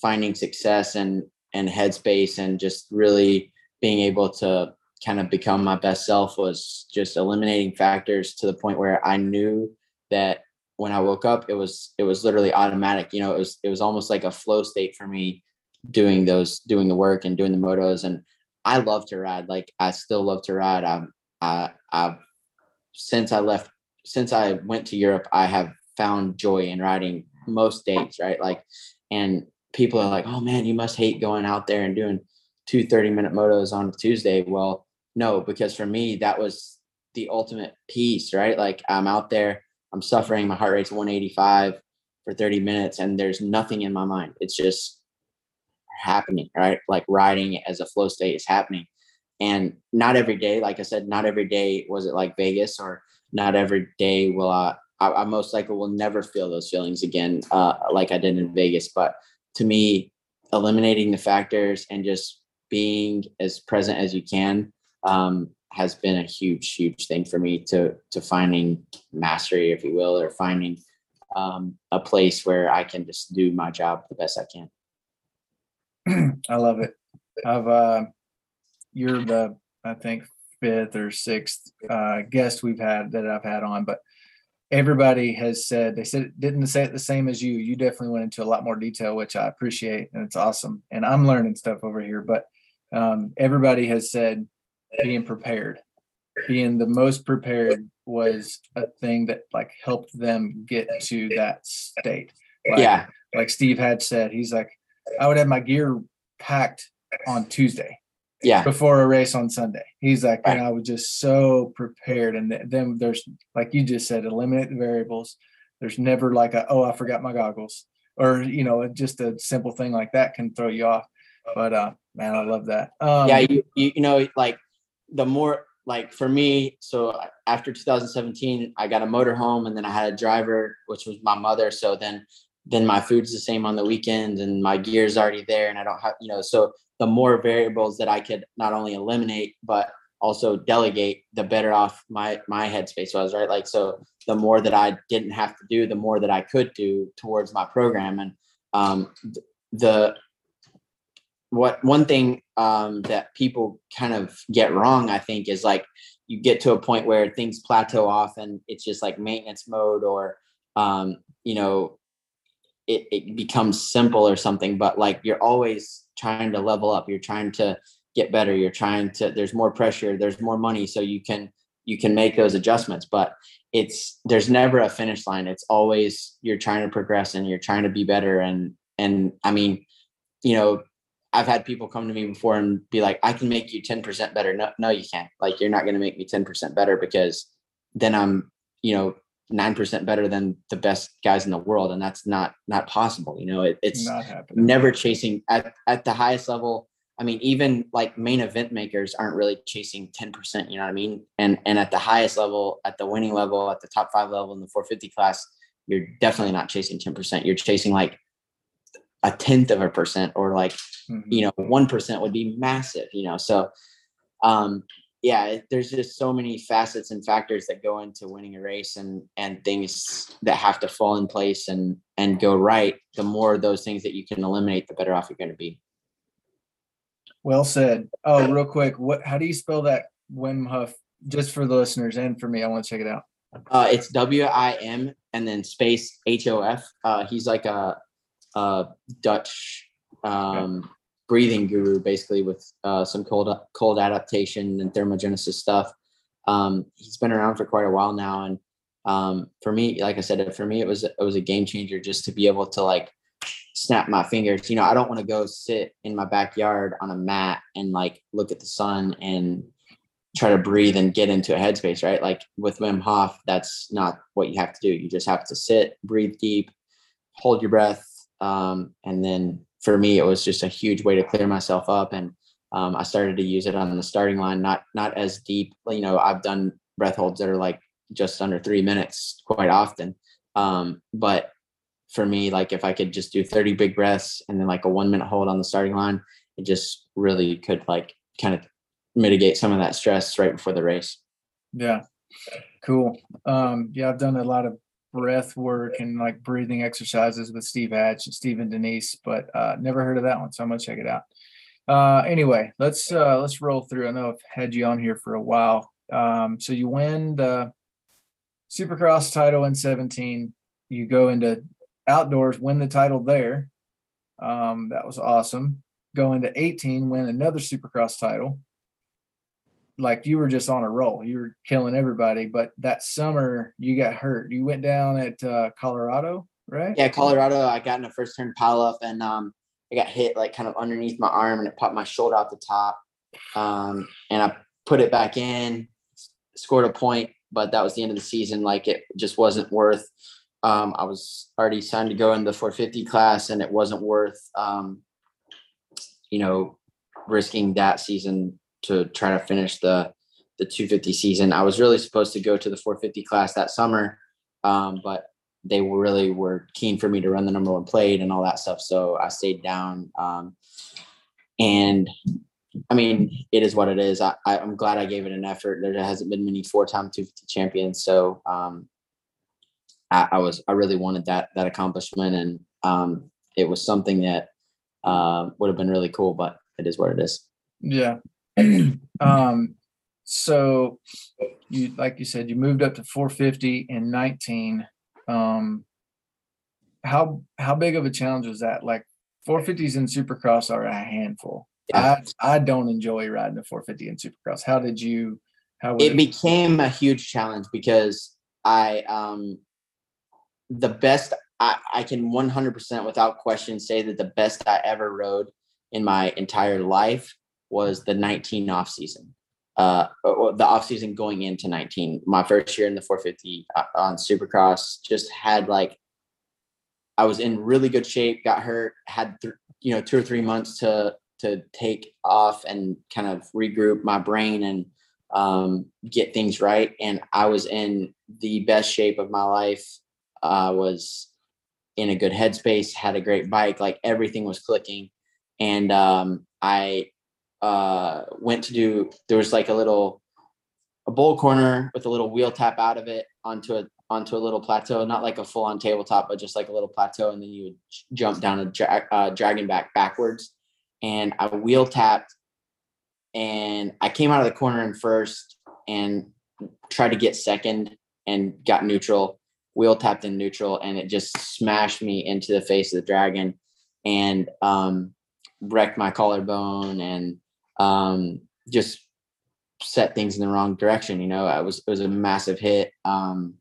S3: finding success and and headspace and just really being able to kind of become my best self was just eliminating factors to the point where I knew that when I woke up it was it was literally automatic you know it was it was almost like a flow state for me doing those doing the work and doing the motos. And I love to ride like I still love to ride. I'm I I've since I left since I went to Europe I have found joy in riding most days right? Like and people are like oh man you must hate going out there and doing two 30 minute motos on Tuesday well no because for me that was the ultimate peace right like I'm out there I'm suffering my heart rate's 185 for 30 minutes and there's nothing in my mind it's just happening, right? Like riding as a flow state is happening. And not every day, like I said, not every day was it like Vegas, or not every day will I, I, I most likely will never feel those feelings again, uh, like I did in Vegas. But to me, eliminating the factors and just being as present as you can um, has been a huge, huge thing for me to to finding mastery, if you will, or finding um, a place where I can just do my job the best I can.
S2: I love it. I've uh, you're the I think fifth or sixth uh, guest we've had that I've had on, but everybody has said they said didn't say it the same as you. You definitely went into a lot more detail, which I appreciate, and it's awesome. And I'm learning stuff over here, but um, everybody has said being prepared, being the most prepared was a thing that like helped them get to that state.
S3: Like, yeah,
S2: like Steve had said, he's like I would have my gear packed on Tuesday.
S3: Yeah.
S2: Before a race on Sunday. He's like, right. and I was just so prepared. And then there's, like you just said, eliminate the variables. There's never like a, oh, I forgot my goggles. Or, you know, just a simple thing like that can throw you off. But uh man, I love that.
S3: Um, yeah, you, you, you know, like the more like for me, so after 2017, I got a motorhome and then I had a driver, which was my mother. So then then my food's the same on the weekend and my gear's already there and I don't have, you know, so the more variables that I could not only eliminate, but also delegate, the better off my my headspace was, right? Like so the more that I didn't have to do, the more that I could do towards my program. And um the what one thing um that people kind of get wrong, I think, is like you get to a point where things plateau off and it's just like maintenance mode or um, you know, it, it becomes simple or something but like you're always trying to level up. You're trying to get better. You're trying to there's more pressure. There's more money. So you can you can make those adjustments but it's there's never a finish line. It's always you're trying to progress and you're trying to be better. And and i mean you know i've had people come to me before and be like i can make you 10% better no no you can't like you're not going to make me 10% better because then i'm you know nine percent better than the best guys in the world, and that's not not possible. You know, it, it's never chasing at at the highest level. I mean, even like main event makers aren't really chasing ten percent. You know what I mean? And and at the highest level, at the winning level, at the top five level in the 450 class, you're definitely not chasing ten percent. You're chasing like a tenth of a percent, or like mm-hmm. you know, one percent would be massive. You know, so um, yeah, there's just so many facets and factors that go into winning a race and and things that have to fall in place and and go right. The more those things that you can eliminate, the better off you're going to be.
S2: Well said. Oh, real quick, what? How do you spell that Wim Hof? Just for the listeners and for me, I want to check it out.
S3: Uh, it's W I M and then space H O F. Uh, he's like a, a Dutch um, breathing guru basically with uh, some cold cold adaptation and thermogenesis stuff. Um, he's been around for quite a while now, and um, for me, like I said, for me it was it was a game changer just to be able to like snap my fingers. You know, I don't want to go sit in my backyard on a mat and like look at the sun and try to breathe and get into a headspace, right? Like with Wim Hof, that's not what you have to do. You just have to sit, breathe deep, hold your breath, um, and then for me, it was just a huge way to clear myself up. And um, I started to use it on the starting line, not not as deep. You know, I've done breath holds that are like just under three minutes quite often. Um, but for me, like if I could just do 30 big breaths and then like a one minute hold on the starting line, it just really could like kind of mitigate some of that stress right before the race.
S2: Yeah. Cool. Um, yeah, I've done a lot of breath work and like breathing exercises with Steve Hatch and Steve and Denise, but uh, never heard of that one. So I'm gonna check it out. Uh, anyway, let's uh, let's roll through. I know I've had you on here for a while. Um, so you win the Supercross title in 17. You go into outdoors, win the title there. Um, that was awesome. Go into 18, win another Supercross title like you were just on a roll. You were killing everybody. But that summer you got hurt. You went down at uh, Colorado, right?
S3: Yeah, Colorado. I got in a first turn pile up and um, I got hit like kind of underneath my arm and it popped my shoulder off the top. Um, and I put it back in, scored a point, but that was the end of the season. Like it just wasn't worth. Um, I was already signed to go in the 450 class, and it wasn't worth, um, you know, risking that season to try to finish the the 250 season. I was really supposed to go to the 450 class that summer, um, but they really were keen for me to run the number one plate and all that stuff. So I stayed down. Um, and I mean, it is what it is. I, I, am glad I gave it an effort. There hasn't been many four-time 250 champions, so um, I, I, was I really wanted that that accomplishment, and um, it was something that uh, would have been really cool. But it is what it is.
S2: Yeah, um, so you, like you said, you moved up to 450 in 19. Um, how how big of a challenge was that? Like 450s in Supercross are a handful. Yeah. I I don't enjoy riding a 450 in Supercross. How did you? How
S3: it, it became a huge challenge because I um the best I, I can 100% without question say that the best I ever rode in my entire life was the 19 off season. Uh, the off season going into 19. My first year in the 450 uh, on Supercross just had like I was in really good shape. Got hurt. Had th- you know two or three months to to take off and kind of regroup my brain and um, get things right. And I was in the best shape of my life. I uh, was in a good headspace. Had a great bike. Like everything was clicking. And um, I uh, went to do there was like a little a bowl corner with a little wheel tap out of it onto a onto a little plateau, not like a full on tabletop, but just like a little plateau, and then you would jump down a dra- uh, dragon back backwards. And I wheel tapped, and I came out of the corner in first and tried to get second and got neutral. Wheel tapped in neutral, and it just smashed me into the face of the dragon, and um, wrecked my collarbone and um, just set things in the wrong direction. You know, I was it was a massive hit um,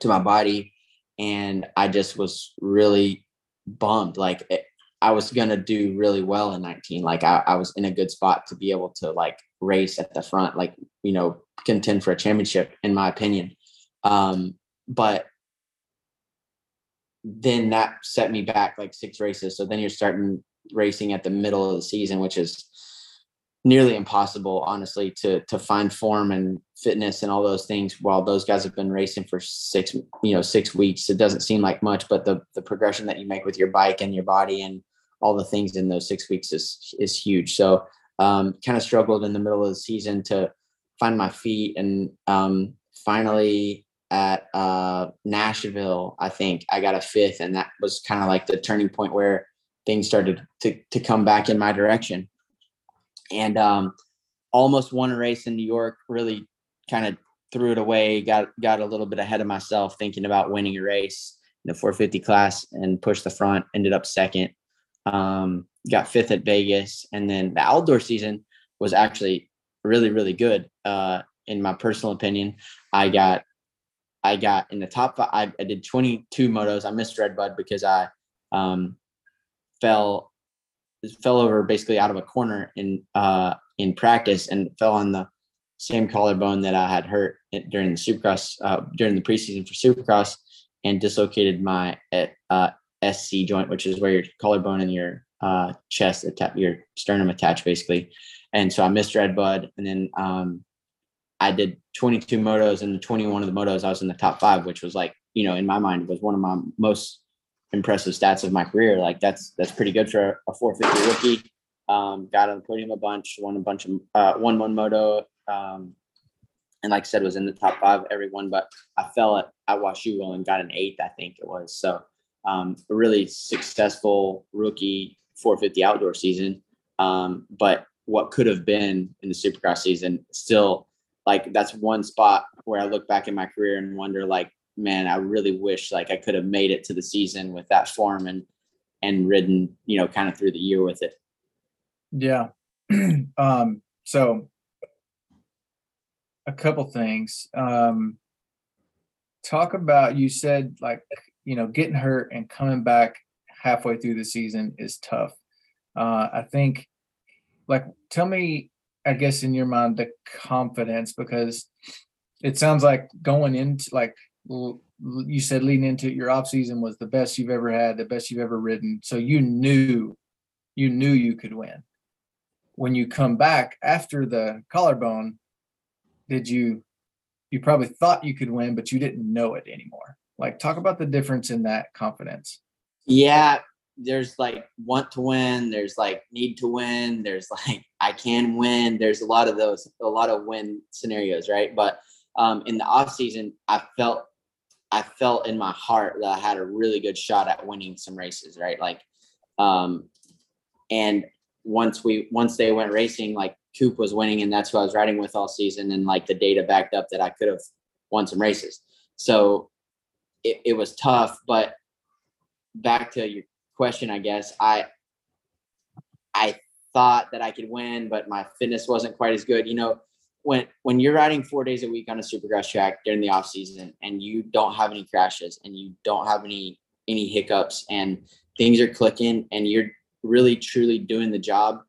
S3: to my body, and I just was really bummed. Like it, I was gonna do really well in 19. Like I, I was in a good spot to be able to like race at the front, like you know, contend for a championship, in my opinion. Um, but then that set me back like six races. So then you're starting racing at the middle of the season, which is nearly impossible, honestly, to to find form and fitness and all those things while those guys have been racing for six, you know, six weeks. It doesn't seem like much, but the the progression that you make with your bike and your body and all the things in those six weeks is is huge. So um, kind of struggled in the middle of the season to find my feet and um, finally at uh, Nashville, I think I got a fifth, and that was kind of like the turning point where things started to to come back in my direction and um, almost won a race in New York. Really kind of threw it away. Got got a little bit ahead of myself, thinking about winning a race in the 450 class, and pushed the front. Ended up second. Um, got fifth at Vegas, and then the outdoor season was actually really really good. Uh, in my personal opinion, I got I got in the top five. I, I did 22 motos. I missed Redbud because I um, fell fell over basically out of a corner in uh, in practice and fell on the same collarbone that I had hurt during the Supercross uh, during the preseason for Supercross and dislocated my uh, SC joint, which is where your collarbone and your uh, chest attach, your sternum attached basically. And so I missed Redbud, and then um, I did 22 motos, and the 21 of the motos I was in the top five, which was like you know in my mind was one of my most impressive stats of my career. Like that's that's pretty good for a 450 rookie. Um, got on the podium a bunch, won a bunch of uh, won one moto, um, and like I said, was in the top five every one. But I fell at at Washougal and got an eighth, I think it was. So um, a really successful rookie 450 outdoor season. Um, but what could have been in the Supercross season still like that's one spot where I look back in my career and wonder like man, I really wish like I could have made it to the season with that form and and ridden, you know, kind of through the year with it.
S2: Yeah. um, so a couple things. Um, talk about you said like you know getting hurt and coming back halfway through the season is tough. Uh, I think like tell me, I guess in your mind the confidence because it sounds like going into like you said leading into it, your off season was the best you've ever had, the best you've ever ridden. So you knew, you knew you could win. When you come back after the collarbone, did you? You probably thought you could win, but you didn't know it anymore. Like, talk about the difference in that confidence.
S3: Yeah, there's like want to win. There's like need to win. There's like I can win. There's a lot of those, a lot of win scenarios, right? But um, in the off season, I felt I felt in my heart that I had a really good shot at winning some races, right? Like, um, and once we once they went racing, like Coop was winning, and that's who I was riding with all season, and like the data backed up that I could have won some races. So it, it was tough, but back to your question, I guess I I thought that I could win, but my fitness wasn't quite as good. You know, when when you're riding four days a week on a supercross track during the off season and you don't have any crashes and you don't have any any hiccups and things are clicking and you're really truly doing the job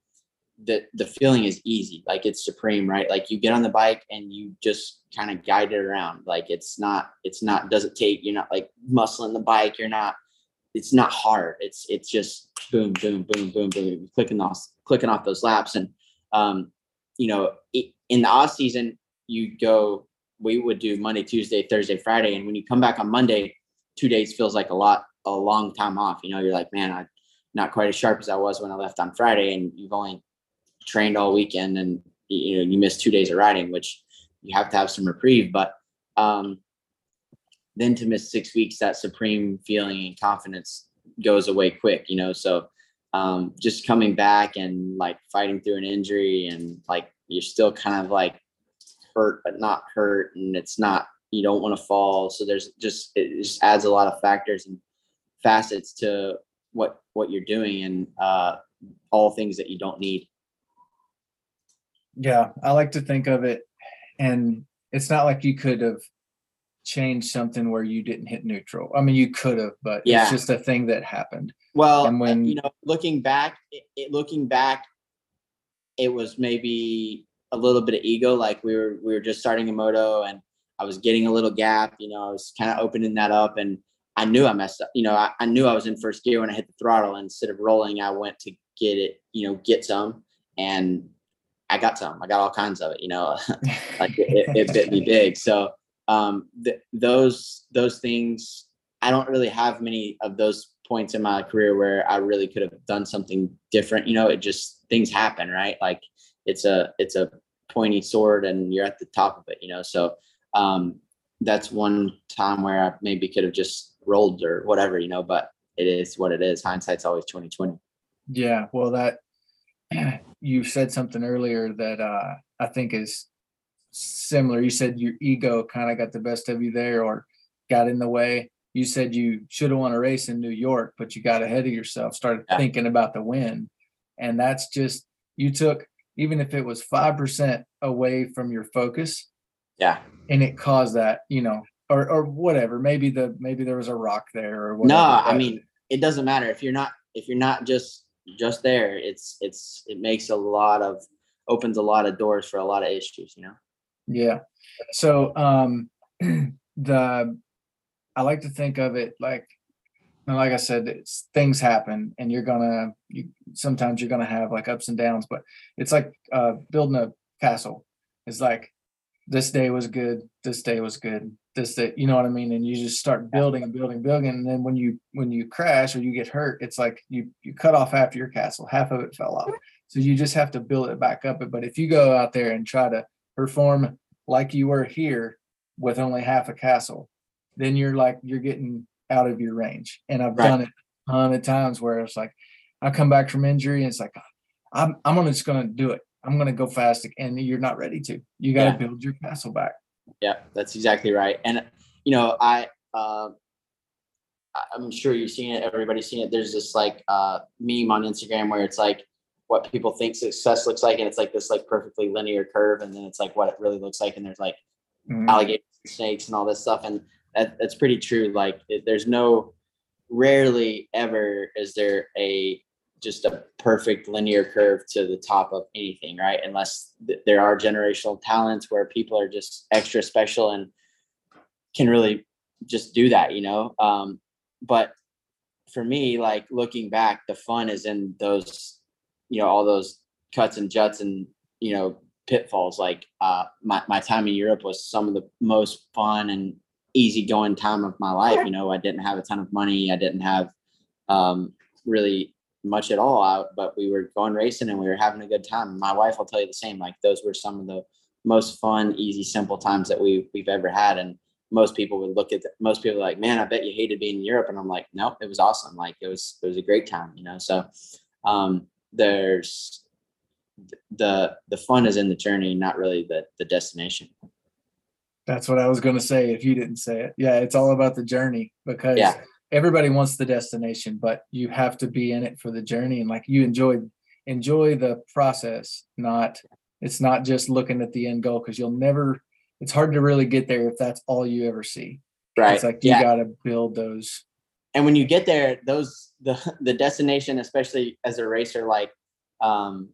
S3: the the feeling is easy. Like it's supreme right? Like you get on the bike and you just kind of guide it around. Like it's not it's not doesn't take you're not like muscling the bike you're not it's not hard. It's it's just boom boom boom boom boom clicking off clicking off those laps and um you know in the off season, you go, we would do Monday, Tuesday, Thursday, Friday. And when you come back on Monday, two days feels like a lot, a long time off. You know, you're like, man, I'm not quite as sharp as I was when I left on Friday. And you've only trained all weekend and, you know, you miss two days of riding, which you have to have some reprieve. But um, then to miss six weeks, that supreme feeling and confidence goes away quick, you know? So um, just coming back and like fighting through an injury and like you're still kind of like hurt but not hurt and it's not you don't want to fall. So there's just it just adds a lot of factors and facets to what what you're doing and uh all things that you don't need.
S2: Yeah i like to think of it and it's not like you could have changed something where you didn't hit neutral. I mean you could have but yeah. it's just a thing that happened
S3: well and when you know looking back it, it, looking back it was maybe a little bit of ego. Like we were we were just starting a moto and I was getting a little gap, you know, I was kind of opening that up and I knew I messed up. You know, I, I knew I was in first gear when I hit the throttle. And instead of rolling, I went to get it, you know, get some. And I got some. I got all kinds of it, you know, like it, it, bit me big. So um, th- those those things, I don't really have many of those points in my career where I really could have done something different. You know, it just things happen, right? Like it's a it's a pointy sword and you're at the top of it, you know. So um, that's one time where I maybe could have just rolled or whatever, you know. But it is what it is. Hindsight's always twenty twenty.
S2: Yeah, well, that you said something earlier that uh, I think is similar. You said your ego kind of got the best of you there, or got in the way you said you should have won a race in New York, but you got ahead of yourself, started yeah. thinking about the win. And that's just, you took, even if it was 5% away from your focus.
S3: Yeah.
S2: And it caused that, you know, or, or whatever. Maybe the, maybe there was a rock there or whatever.
S3: No, I mean, it doesn't matter if you're not, if you're not just, just there, it's, it's, it makes a lot of, opens a lot of doors for a lot of issues, you know?
S2: Yeah. So, um, the, I like to think of it like, and like I said, it's, things happen and you're gonna, you, sometimes you're gonna have like ups and downs, but it's like, uh, building a castle. It's like, this day was good, this day was good, this day, you know what I mean? And you just start building and building, building. And then when you, when you crash or you get hurt, it's like you, you cut off half your castle, half of it fell off. So you just have to build it back up. But if you go out there and try to perform like you were here with only half a castle, then you're like you're getting out of your range. And I've
S3: Right.
S2: done it a ton of times where it's like I come back from injury and it's like I'm I'm gonna just gonna do it. I'm gonna go fast and you're not ready to. You gotta
S3: Yeah.
S2: build your castle back.
S3: Yeah, that's exactly right. And you know, I uh, I'm sure you've seen it. Everybody's seen it. There's this like uh, meme on Instagram where it's like what people think success looks like, and it's like this like perfectly linear curve, and then it's like what it really looks like, and there's like
S2: Mhm.
S3: alligators, and snakes, and all this stuff, and that, that's pretty true. Like, there's no, rarely ever is there a just a perfect linear curve to the top of anything, right? Unless th- there are generational talents where people are just extra special and can really just do that, you know. Um, but for me, like looking back, the fun is in those, you know, all those cuts and juts and you know pitfalls. Like uh, my my time in Europe was some of the most fun and easygoing time of my life. You know, I didn't have a ton of money. I didn't have um, really much at all out, but we were going racing and we were having a good time. My wife will tell you the same. Like those were some of the most fun, easy, simple times that we we've ever had. And most people would look at the, most people like, man, I bet you hated being in Europe. And I'm like, nope, it was awesome. Like it was it was a great time, you know. So um there's the the fun is in the journey, not really the the destination.
S2: That's what I was gonna say if you didn't say it. Yeah, it's all about the journey because
S3: Yeah.
S2: everybody wants the destination, but you have to be in it for the journey and like you enjoy enjoy the process, not it's not just looking at the end goal because you'll never it's hard to really get there if that's all you ever see.
S3: Right.
S2: It's like you
S3: yeah.
S2: gotta build those
S3: and when you get there those the the destination especially as a racer like um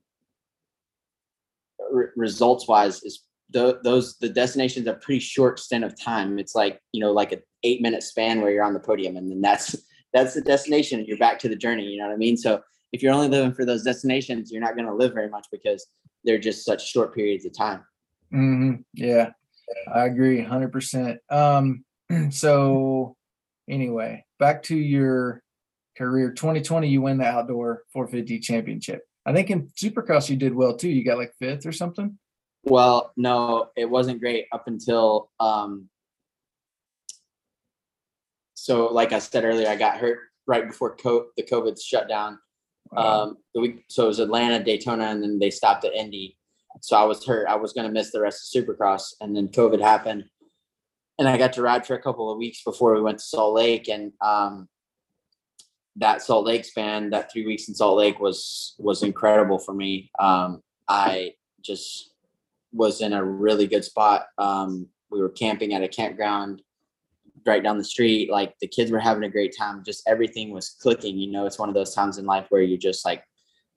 S3: re- results wise is the, those the destinations a pretty short stint of time it's like you know like an eight minute span where you're on the podium and then that's that's the destination and you're back to the journey you know what i mean so if you're only living for those destinations you're not going to live very much because they're just such short periods of time
S2: Mhm. Yeah, I agree, hundred percent. Um, so anyway, back to your career. Twenty twenty, you win the outdoor 450 championship. I think in Supercross you did well too. You got like fifth or something.
S3: Well, no, it wasn't great up until um so like I said earlier, I got hurt right before co- the COVID shutdown. Um the week so it was Atlanta, Daytona, and then they stopped at Indy. So I was hurt. I was gonna miss the rest of Supercross, and then COVID happened. And I got to ride for a couple of weeks before we went to Salt Lake. And um that Salt Lake span, that three weeks in Salt Lake was was incredible for me. Um I just was in a really good spot. Um, we were camping at a campground right down the street. Like the kids were having a great time. Just everything was clicking. You know, it's one of those times in life where you're just like,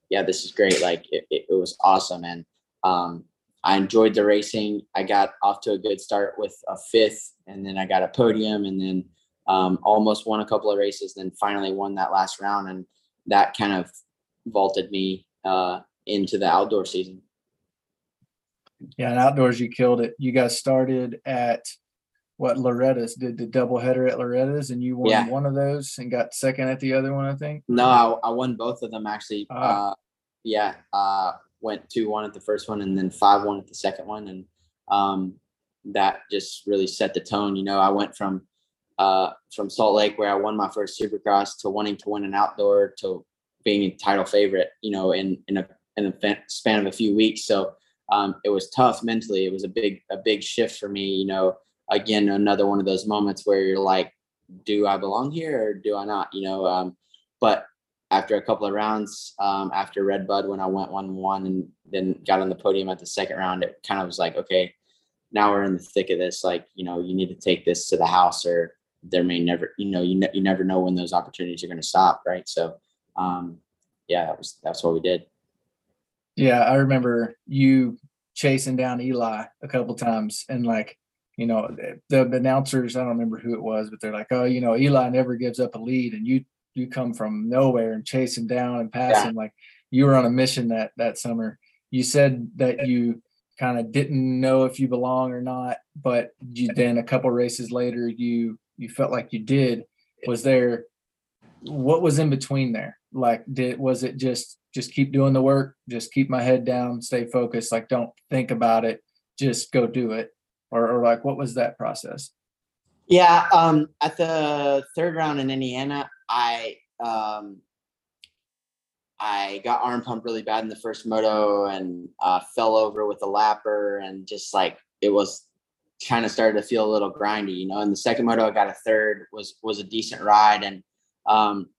S3: yeah, this is great. Like it, it, it was awesome. And um, I enjoyed the racing. I got off to a good start with a fifth, and then I got a podium, and then um, almost won a couple of races, then finally won that last round. And that kind of vaulted me uh, into the outdoor season.
S2: Yeah, and outdoors you killed it. You guys started at what Loretta's did the doubleheader at Loretta's, and you won
S3: Yeah.
S2: one of those and got second at the other one, I think.
S3: No, I, I won both of them actually.
S2: Ah.
S3: Uh, yeah, uh, went two one at the first one and then five one at the second one, and um, that just really set the tone. You know, I went from uh, from Salt Lake where I won my first Supercross to wanting to win an outdoor to being a title favorite. You know, in in a in a span of a few weeks. So um, it was tough mentally. It was a big a big shift for me. You know, again another one of those moments where you're like, do I belong here or do I not? You know, um, but after a couple of rounds, um, after Red Bud, when I went one one and then got on the podium at the second round, it kind of was like, okay, now we're in the thick of this. Like, you know, you need to take this to the house, or there may never, you know, you ne- you never know when those opportunities are going to stop, right? So, um, yeah, that was that's what we did.
S2: Yeah, I remember you chasing down Eli a couple times, and like, you know, the, the announcers, I don't remember who it was, but they're like, oh, you know, Eli never gives up a lead, and you you come from nowhere and chase him down and pass yeah. him like you were on a mission that that summer. You said that you kind of didn't know if you belong or not, but you then a couple races later you you felt like you did. Was there what was in between there? Like did was it just just keep doing the work, just keep my head down, stay focused, like don't think about it, just go do it? Or, or like what was that process?
S3: Yeah, um, at the third round in Indiana, I um, I got arm pumped really bad in the first moto and uh, fell over with a lapper and just like it was kind of started to feel a little grindy, you know. In the second moto, I got a third, was was a decent ride, and um,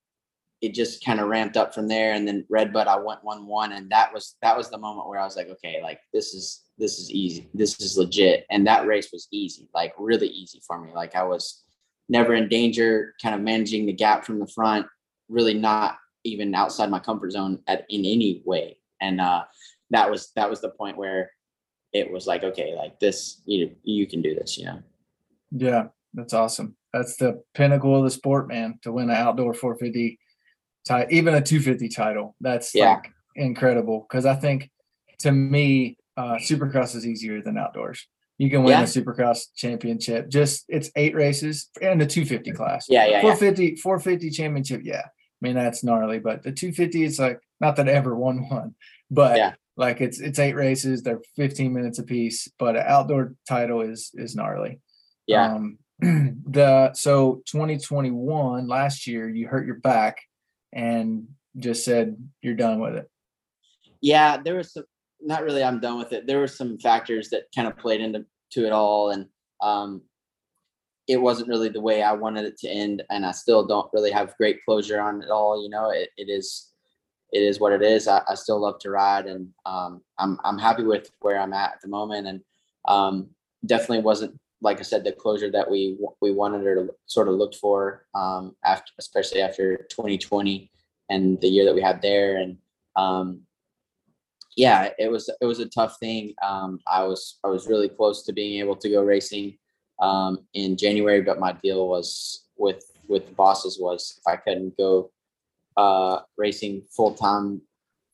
S3: it just kind of ramped up from there. And then Red Bud, I went one one, and that was that was the moment where I was like, okay, like this is this is easy, this is legit, and that race was easy, like really easy for me. Like I was never in danger, kind of managing the gap from the front, really not even outside my comfort zone at in any way. And uh, that was that was the point where it was like, okay, like this, you you can do this, you know.
S2: Yeah, that's awesome. That's the pinnacle of the sport, man. To win an outdoor 450 title, even a 250 title, that's yeah. like incredible. Because I think, to me, uh, Supercross is easier than outdoors. You can win yeah. a Supercross championship. Just it's eight races and the 250 class.
S3: Yeah, yeah,
S2: 450 yeah. 450 championship. Yeah, I mean that's gnarly. But the 250, it's like not that I ever won one, but yeah. like it's it's eight races. They're 15 minutes a piece. But an outdoor title is is gnarly.
S3: Yeah. Um,
S2: the so 2021 last year you hurt your back and just said you're done with it.
S3: Yeah, there was some not really I'm done with it. There were some factors that kind of played into to it all and um it wasn't really the way I wanted it to end and I still don't really have great closure on it all. You know, it, it is it is what it is. I, I still love to ride and um I'm I'm happy with where I'm at at the moment and um definitely wasn't like I said the closure that we we wanted or sort of looked for um after especially after 2020 and the year that we had there and um yeah, it was it was a tough thing. Um, I was I was really close to being able to go racing um, in January, but my deal was with with the bosses was if I couldn't go uh, racing full time,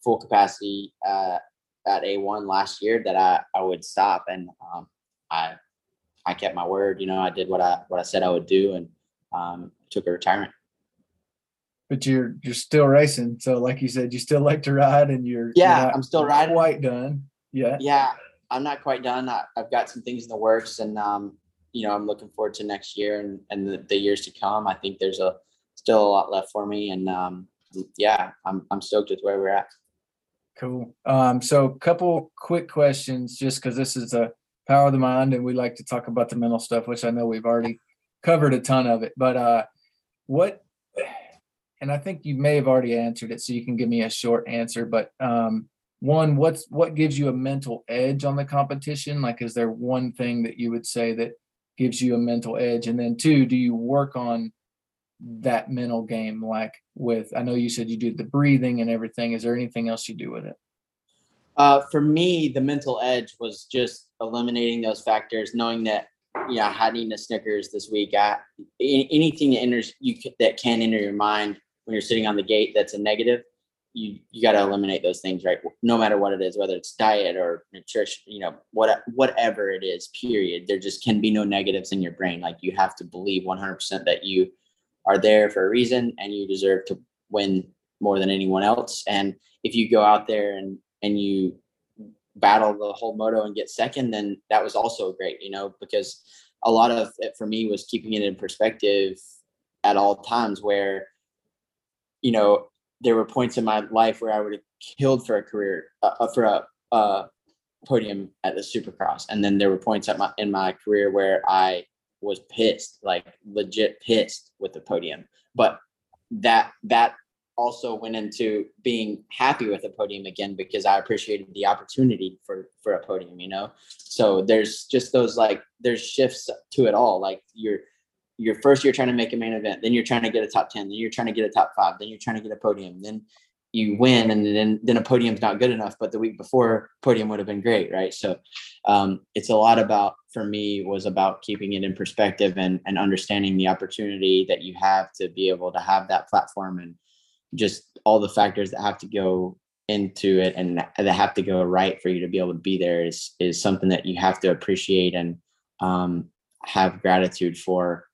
S3: full capacity uh, at A1 last year, that I I would stop, and um, I I kept my word. You know, I did what I what I said I would do, and um, took a retirement
S2: but you're you're still racing. So like you said, you still like to ride, and you're
S3: yeah, you're I'm still riding.
S2: Quite done. Yeah.
S3: Yeah, I'm not quite done. I, have got some things in the works, and um, you know, I'm looking forward to next year and and the, the years to come. I think there's a still a lot left for me, and um, yeah, I'm I'm stoked with where we're at.
S2: Cool. Um, so a couple quick questions, just because this is a power of the mind, and we like to talk about the mental stuff, which I know we've already covered a ton of it. But uh, what and I think you may have already answered it, so you can give me a short answer. But um, one, what's what gives you a mental edge on the competition? Like, is there one thing that you would say that gives you a mental edge? And then two, do you work on that mental game? Like with, I know you said you do the breathing and everything. Is there anything else you do with it?
S3: Uh, for me, the mental edge was just eliminating those factors, knowing that I had eaten a Snickers this week. I, anything that enters you that can enter your mind when you're sitting on the gate that's a negative, you you got to eliminate those things, right? No matter what it is, whether it's diet or nutrition, you know, what whatever it is. Period. There just can be no negatives in your brain. Like you have to believe 100% that you are there for a reason and you deserve to win more than anyone else. And if you go out there and and you battle the whole moto and get second, then that was also great, you know, because a lot of it for me was keeping it in perspective at all times where you know, there were points in my life where I would have killed for a career, uh, uh for a uh, podium at the Supercross, and then there were points at my in my career where I was pissed, like legit pissed with the podium. But that that also went into being happy with a podium again because I appreciated the opportunity for for a podium, you know. So there's just those like there's shifts to it all. Like you're you're first you're trying to make a main event, then you're trying to get a top 10, then you're trying to get a top five, then you're trying to get a podium, then you win and then then a podium's not good enough but the week before podium would have been great right so um, it's a lot about for me was about keeping it in perspective and and understanding the opportunity that you have to be able to have that platform and just all the factors that have to go into it and that have to go right for you to be able to be there is is something that you have to appreciate and um, have gratitude for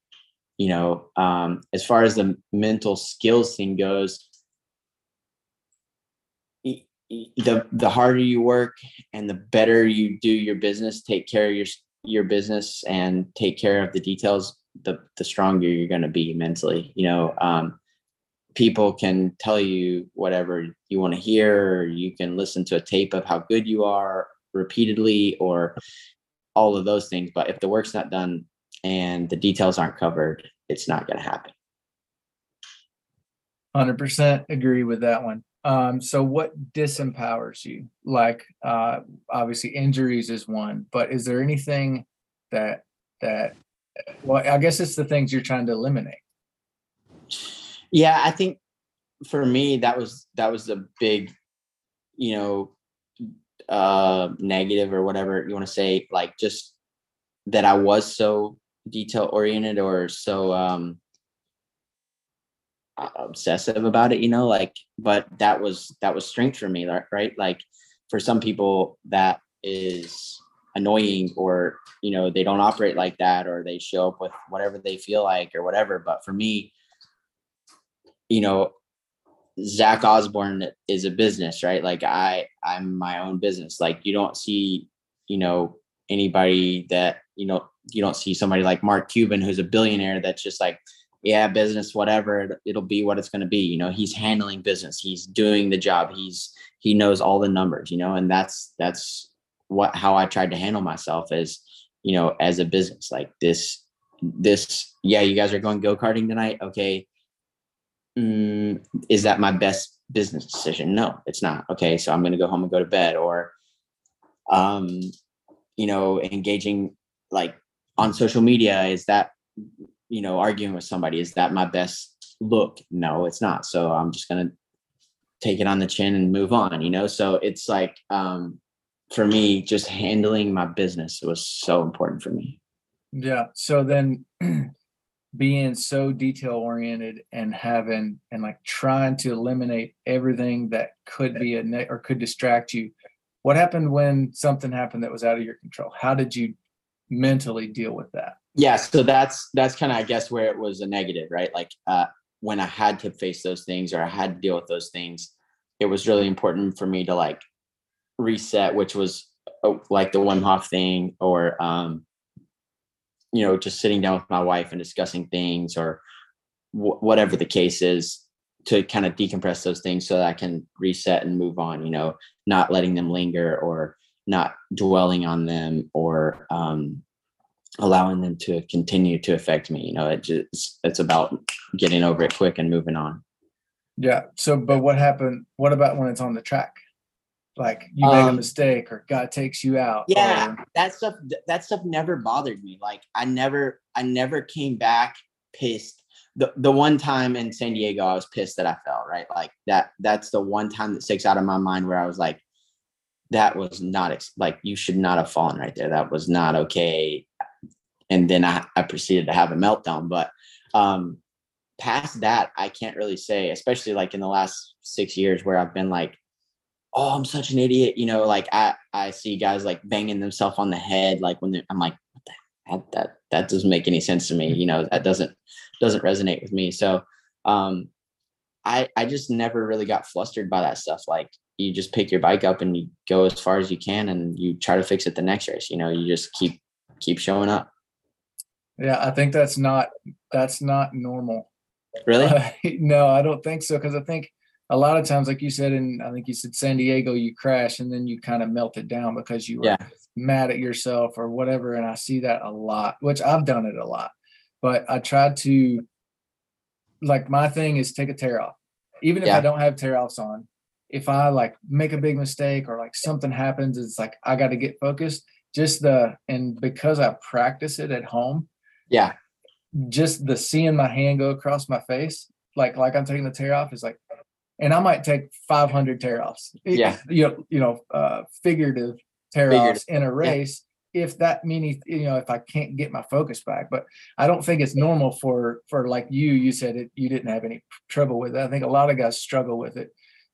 S3: you know um, as far as the mental skills thing goes the the harder you work and the better you do your business take care of your your business and take care of the details the the stronger you're going to be mentally you know um, people can tell you whatever you want to hear you can listen to a tape of how good you are repeatedly or all of those things but if the work's not done and the details aren't covered it's not going to happen
S2: 100% agree with that one um, so what disempowers you? Like uh, obviously injuries is one, but is there anything that that well, I guess it's the things you're trying to eliminate.
S3: Yeah, I think for me that was that was a big, you know, uh negative or whatever you want to say, like just that I was so detail oriented or so um obsessive about it you know like but that was that was strength for me right? Like for some people that is annoying or you know they don't operate like that or they show up with whatever they feel like or whatever but for me you know zach osborne is a business right? Like i i'm my own business. Like you don't see you know anybody that you know you don't see somebody like mark cuban who's a billionaire that's just like yeah, business, whatever, it'll be what it's going to be. You know, he's handling business, he's doing the job, he's he knows all the numbers, you know, and that's that's what how I tried to handle myself as you know as a business. Like this this yeah you guys are going go-karting tonight? Okay mm, is that my best business decision no it's not okay so i'm going to go home and go to bed or um you know engaging like on social media is that you know, arguing with somebody. Is that my best look? No, it's not. So I'm just gonna take it on the chin and move on, you know? So it's like um for me, just handling my business was so important for me.
S2: Yeah. So then being so detail oriented and having and like trying to eliminate everything that could be a ne- or could distract you. What happened when something happened that was out of your control? How did you mentally deal with that?
S3: yeah so that's that's kind of i guess where it was a negative right like uh when i had to face those things or i had to deal with those things it was really important for me to like reset which was uh, like the Wim Hof thing or um you know just sitting down with my wife and discussing things or w- whatever the case is to kind of decompress those things so that I can reset and move on you know not letting them linger or not dwelling on them or um allowing them to continue to affect me. You know, it just it's about getting over it quick and moving on.
S2: Yeah. So, but what happened? What about when it's on the track? Like you make um, a mistake or God takes you out.
S3: Yeah, or... that stuff. That stuff never bothered me. Like I never, I never came back pissed. The the one time in San Diego, I was pissed that I fell. Right, like that. That's the one time that sticks out of my mind where I was like, that was not ex- like you should not have fallen right there. That was not okay and then I, I proceeded to have a meltdown. But um, past that, I can't really say, especially like in the last six years where I've been like, oh, I'm such an idiot. You know, like I, I see guys like banging themselves on the head. Like when I'm like, that, that, that doesn't make any sense to me. You know, that doesn't, doesn't resonate with me. So, um, I, I just never really got flustered by that stuff. Like you just pick your bike up and you go as far as you can and you try to fix it the next race. You know, you just keep, keep showing up.
S2: Yeah, I think that's not that's not normal.
S3: Really? Uh,
S2: no, I don't think so. Because I think a lot of times, like you said, in I think you said San Diego, you crash and then you kind of melt it down because you were yeah. mad at yourself or whatever. And I see that a lot, which I've done it a lot. But I try to, like, my thing is take a tear off. even if
S3: Yeah.
S2: I don't have tear offs on, if I like make a big mistake or like something happens, it's like I got to get focused. Just the and because I practice it at home,
S3: Yeah.
S2: just the seeing my hand go across my face, like like I'm taking the tear off, is like, and I might take 500 tear offs.
S3: Yeah.
S2: you know, you know, uh, figurative tear offs in a race. If that many, you know, if I can't get my focus back, but I don't think it's normal for for like you. You said it, you didn't have any trouble with it. I think a lot of guys struggle with it,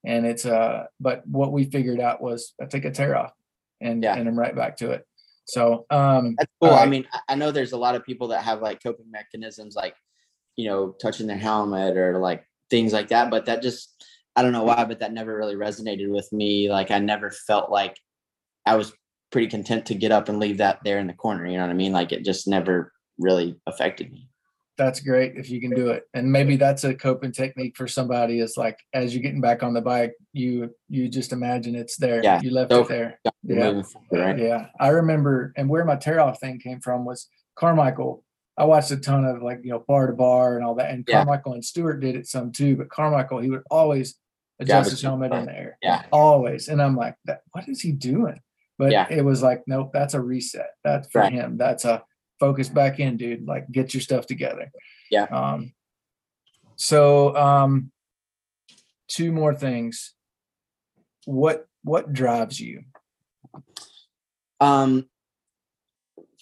S2: and it's uh. But what we figured out was I take a tear off, and
S3: Yeah.
S2: and I'm right back to it. So um,
S3: That's cool. I mean, I know there's a lot of people that have like coping mechanisms, like you know, touching their helmet or like things like that. But that just, I don't know why, but that never really resonated with me. Like, I never felt like I was pretty content to get up and leave that there in the corner. You know what I mean? Like, it just never really affected me.
S2: that's great if you can do it and maybe that's a coping technique for somebody is like as you're getting back on the bike you you just imagine it's there
S3: Yeah,
S2: you left
S3: so-
S2: it there Yeah.
S3: forward, right?
S2: yeah i remember and where my tear off thing came from was carmichael i watched a ton of like you know bar to bar and all that and
S3: Yeah.
S2: carmichael and stewart did it some too but carmichael he would always adjust
S3: but
S2: his helmet in the air
S3: Yeah.
S2: always and i'm like that what is he doing but
S3: Yeah.
S2: it was like nope that's a reset that's for
S3: Right.
S2: him that's a focus back in dude like get your stuff together
S3: Yeah.
S2: um so um two more things what what drives you
S3: Um,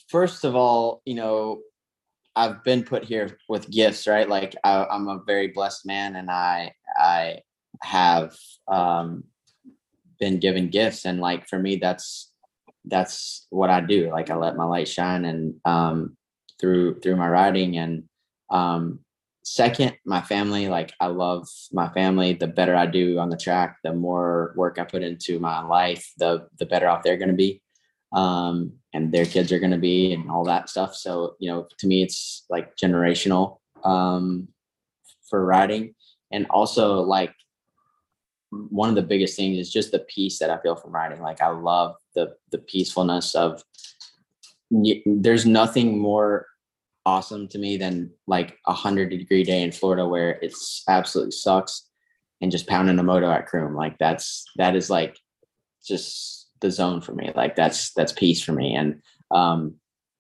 S3: first of all, you know, I've been put here with gifts, right? Like I, I'm a very blessed man, and I I have um, been given gifts, and like for me, that's that's what I do. Like I let my light shine, and um, through through my riding, and um, second, my family. Like I love my family. The better I do on the track, the more work I put into my life, the the better off they're going to be um, and their kids are going to be and all that stuff. So, you know, to me, it's like generational um, for riding. And also, like, one of the biggest things is just the peace that I feel from riding. Like, I love the the peacefulness of. There's nothing more awesome to me than like a hundred degree day in Florida where it's absolutely sucks, and just pounding a moto at Croom. Like that's that is like just the zone for me. Like that's that's peace for me. And um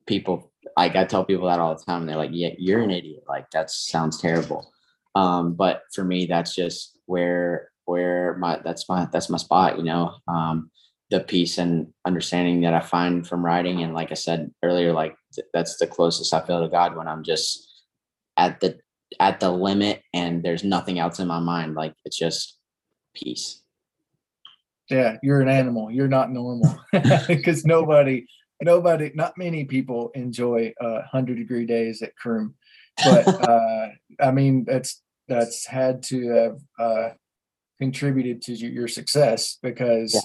S3: people like I tell people that all the time. They're like, Yeah, you're an idiot. Like that sounds terrible. Um, but for me, that's just where where my that's my that's my spot, you know. Um the peace and understanding that I find from riding. And like I said earlier, like th- that's the closest I feel to God when I'm just at the at the limit and there's nothing else in my mind. Like it's just peace.
S2: Yeah you're an animal you're not normal because nobody nobody not many people enjoy uh 100 degree days at Croom. but uh i mean that's that's had to have uh contributed to your your success because
S3: Yeah.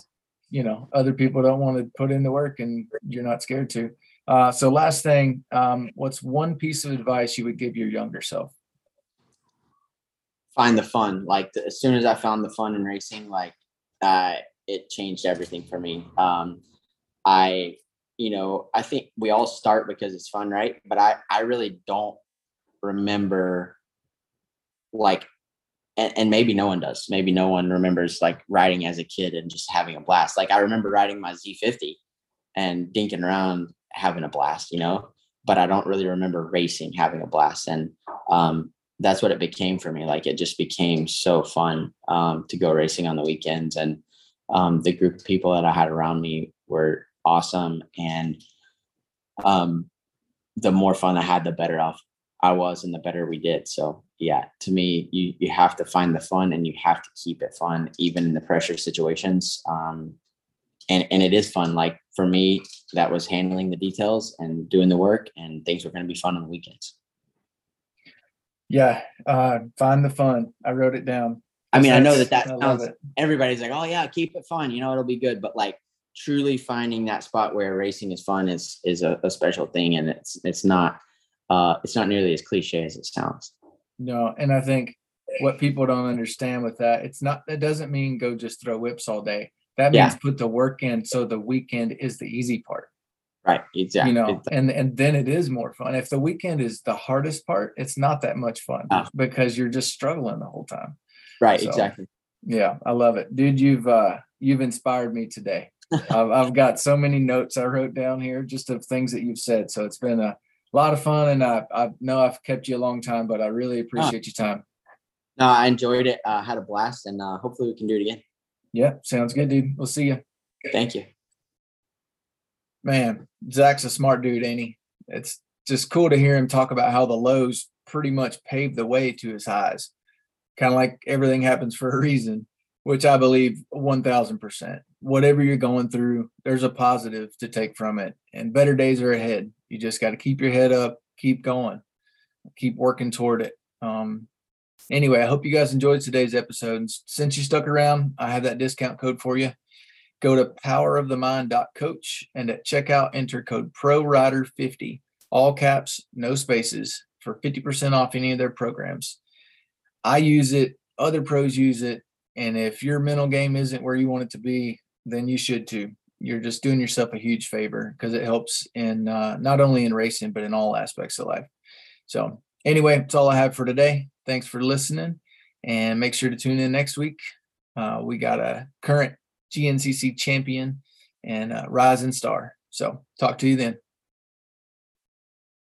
S2: you know other people don't want to put in the work and you're not scared to uh so last thing um what's one piece of advice you would give your younger self
S3: find the fun. Like the, as soon as I found the fun in racing, like uh, it changed everything for me. Um, I, you know, I think we all start because it's fun, right? But I, I really don't remember like, and, and maybe no one does. Maybe no one remembers like riding as a kid and just having a blast. Like I remember riding my Z50 and dinking around having a blast, you know. But I don't really remember racing having a blast. And um, that's what it became for me. Like it just became so fun um, to go racing on the weekends, and um, the group of people that I had around me were awesome. And um, the more fun I had, the better off I was, and the better we did. So yeah, to me, you you have to find the fun, and you have to keep it fun, even in the pressure situations. Um, and and it is fun. Like for me, that was handling the details and doing the work, and things were going to be fun on the weekends.
S2: yeah uh find the fun i wrote it down
S3: I mean, I know that that sounds everybody's like, oh yeah, keep it fun. You know, it'll be good. But like truly finding that spot where racing is fun is is a, a special thing, and it's it's not uh it's not nearly as cliche as it sounds.
S2: No, and I think what people don't understand with that, it's not that doesn't mean go just throw whips all day. That
S3: Yeah.
S2: means put the work in so the weekend is the easy part.
S3: Right. Exactly.
S2: You know, and and then it is more fun. If the weekend is the hardest part, it's not that much fun
S3: Ah.
S2: because you're just struggling the whole time.
S3: Right,
S2: So-
S3: exactly.
S2: Yeah, I love it, dude. You've uh, you've inspired me today. I've, I've got so many notes I wrote down here just of things that you've said. So it's been a lot of fun, and I I know I've kept you a long time, but I really appreciate your time.
S3: No, I enjoyed it. Uh, had a blast, and uh, hopefully we can do it again.
S2: Yeah, sounds good, dude. We'll see you.
S3: Thank you.
S2: Man, Zach's a smart dude, ain't he? It's just cool to hear him talk about how the lows pretty much paved the way to his highs. Kind of like everything happens for a reason, which I believe 1000%. Whatever you're going through, there's a positive to take from it, and better days are ahead. You just got to keep your head up, keep going, keep working toward it. Um, anyway, I hope you guys enjoyed today's episode. And since you stuck around, I have that discount code for you go to powerofthemind.coach and at checkout enter code PRORIDER50, all caps, no spaces, for 50% off any of their programs. I use it, other pros use it, and if your mental game isn't where you want it to be, then you should too. You're just doing yourself a huge favor because it helps in uh, not only in racing but in all aspects of life. So anyway, that's all I have for today. Thanks for listening, and make sure to tune in next week. Uh, we got a current GNCC champion and uh, rising star. So talk to you then.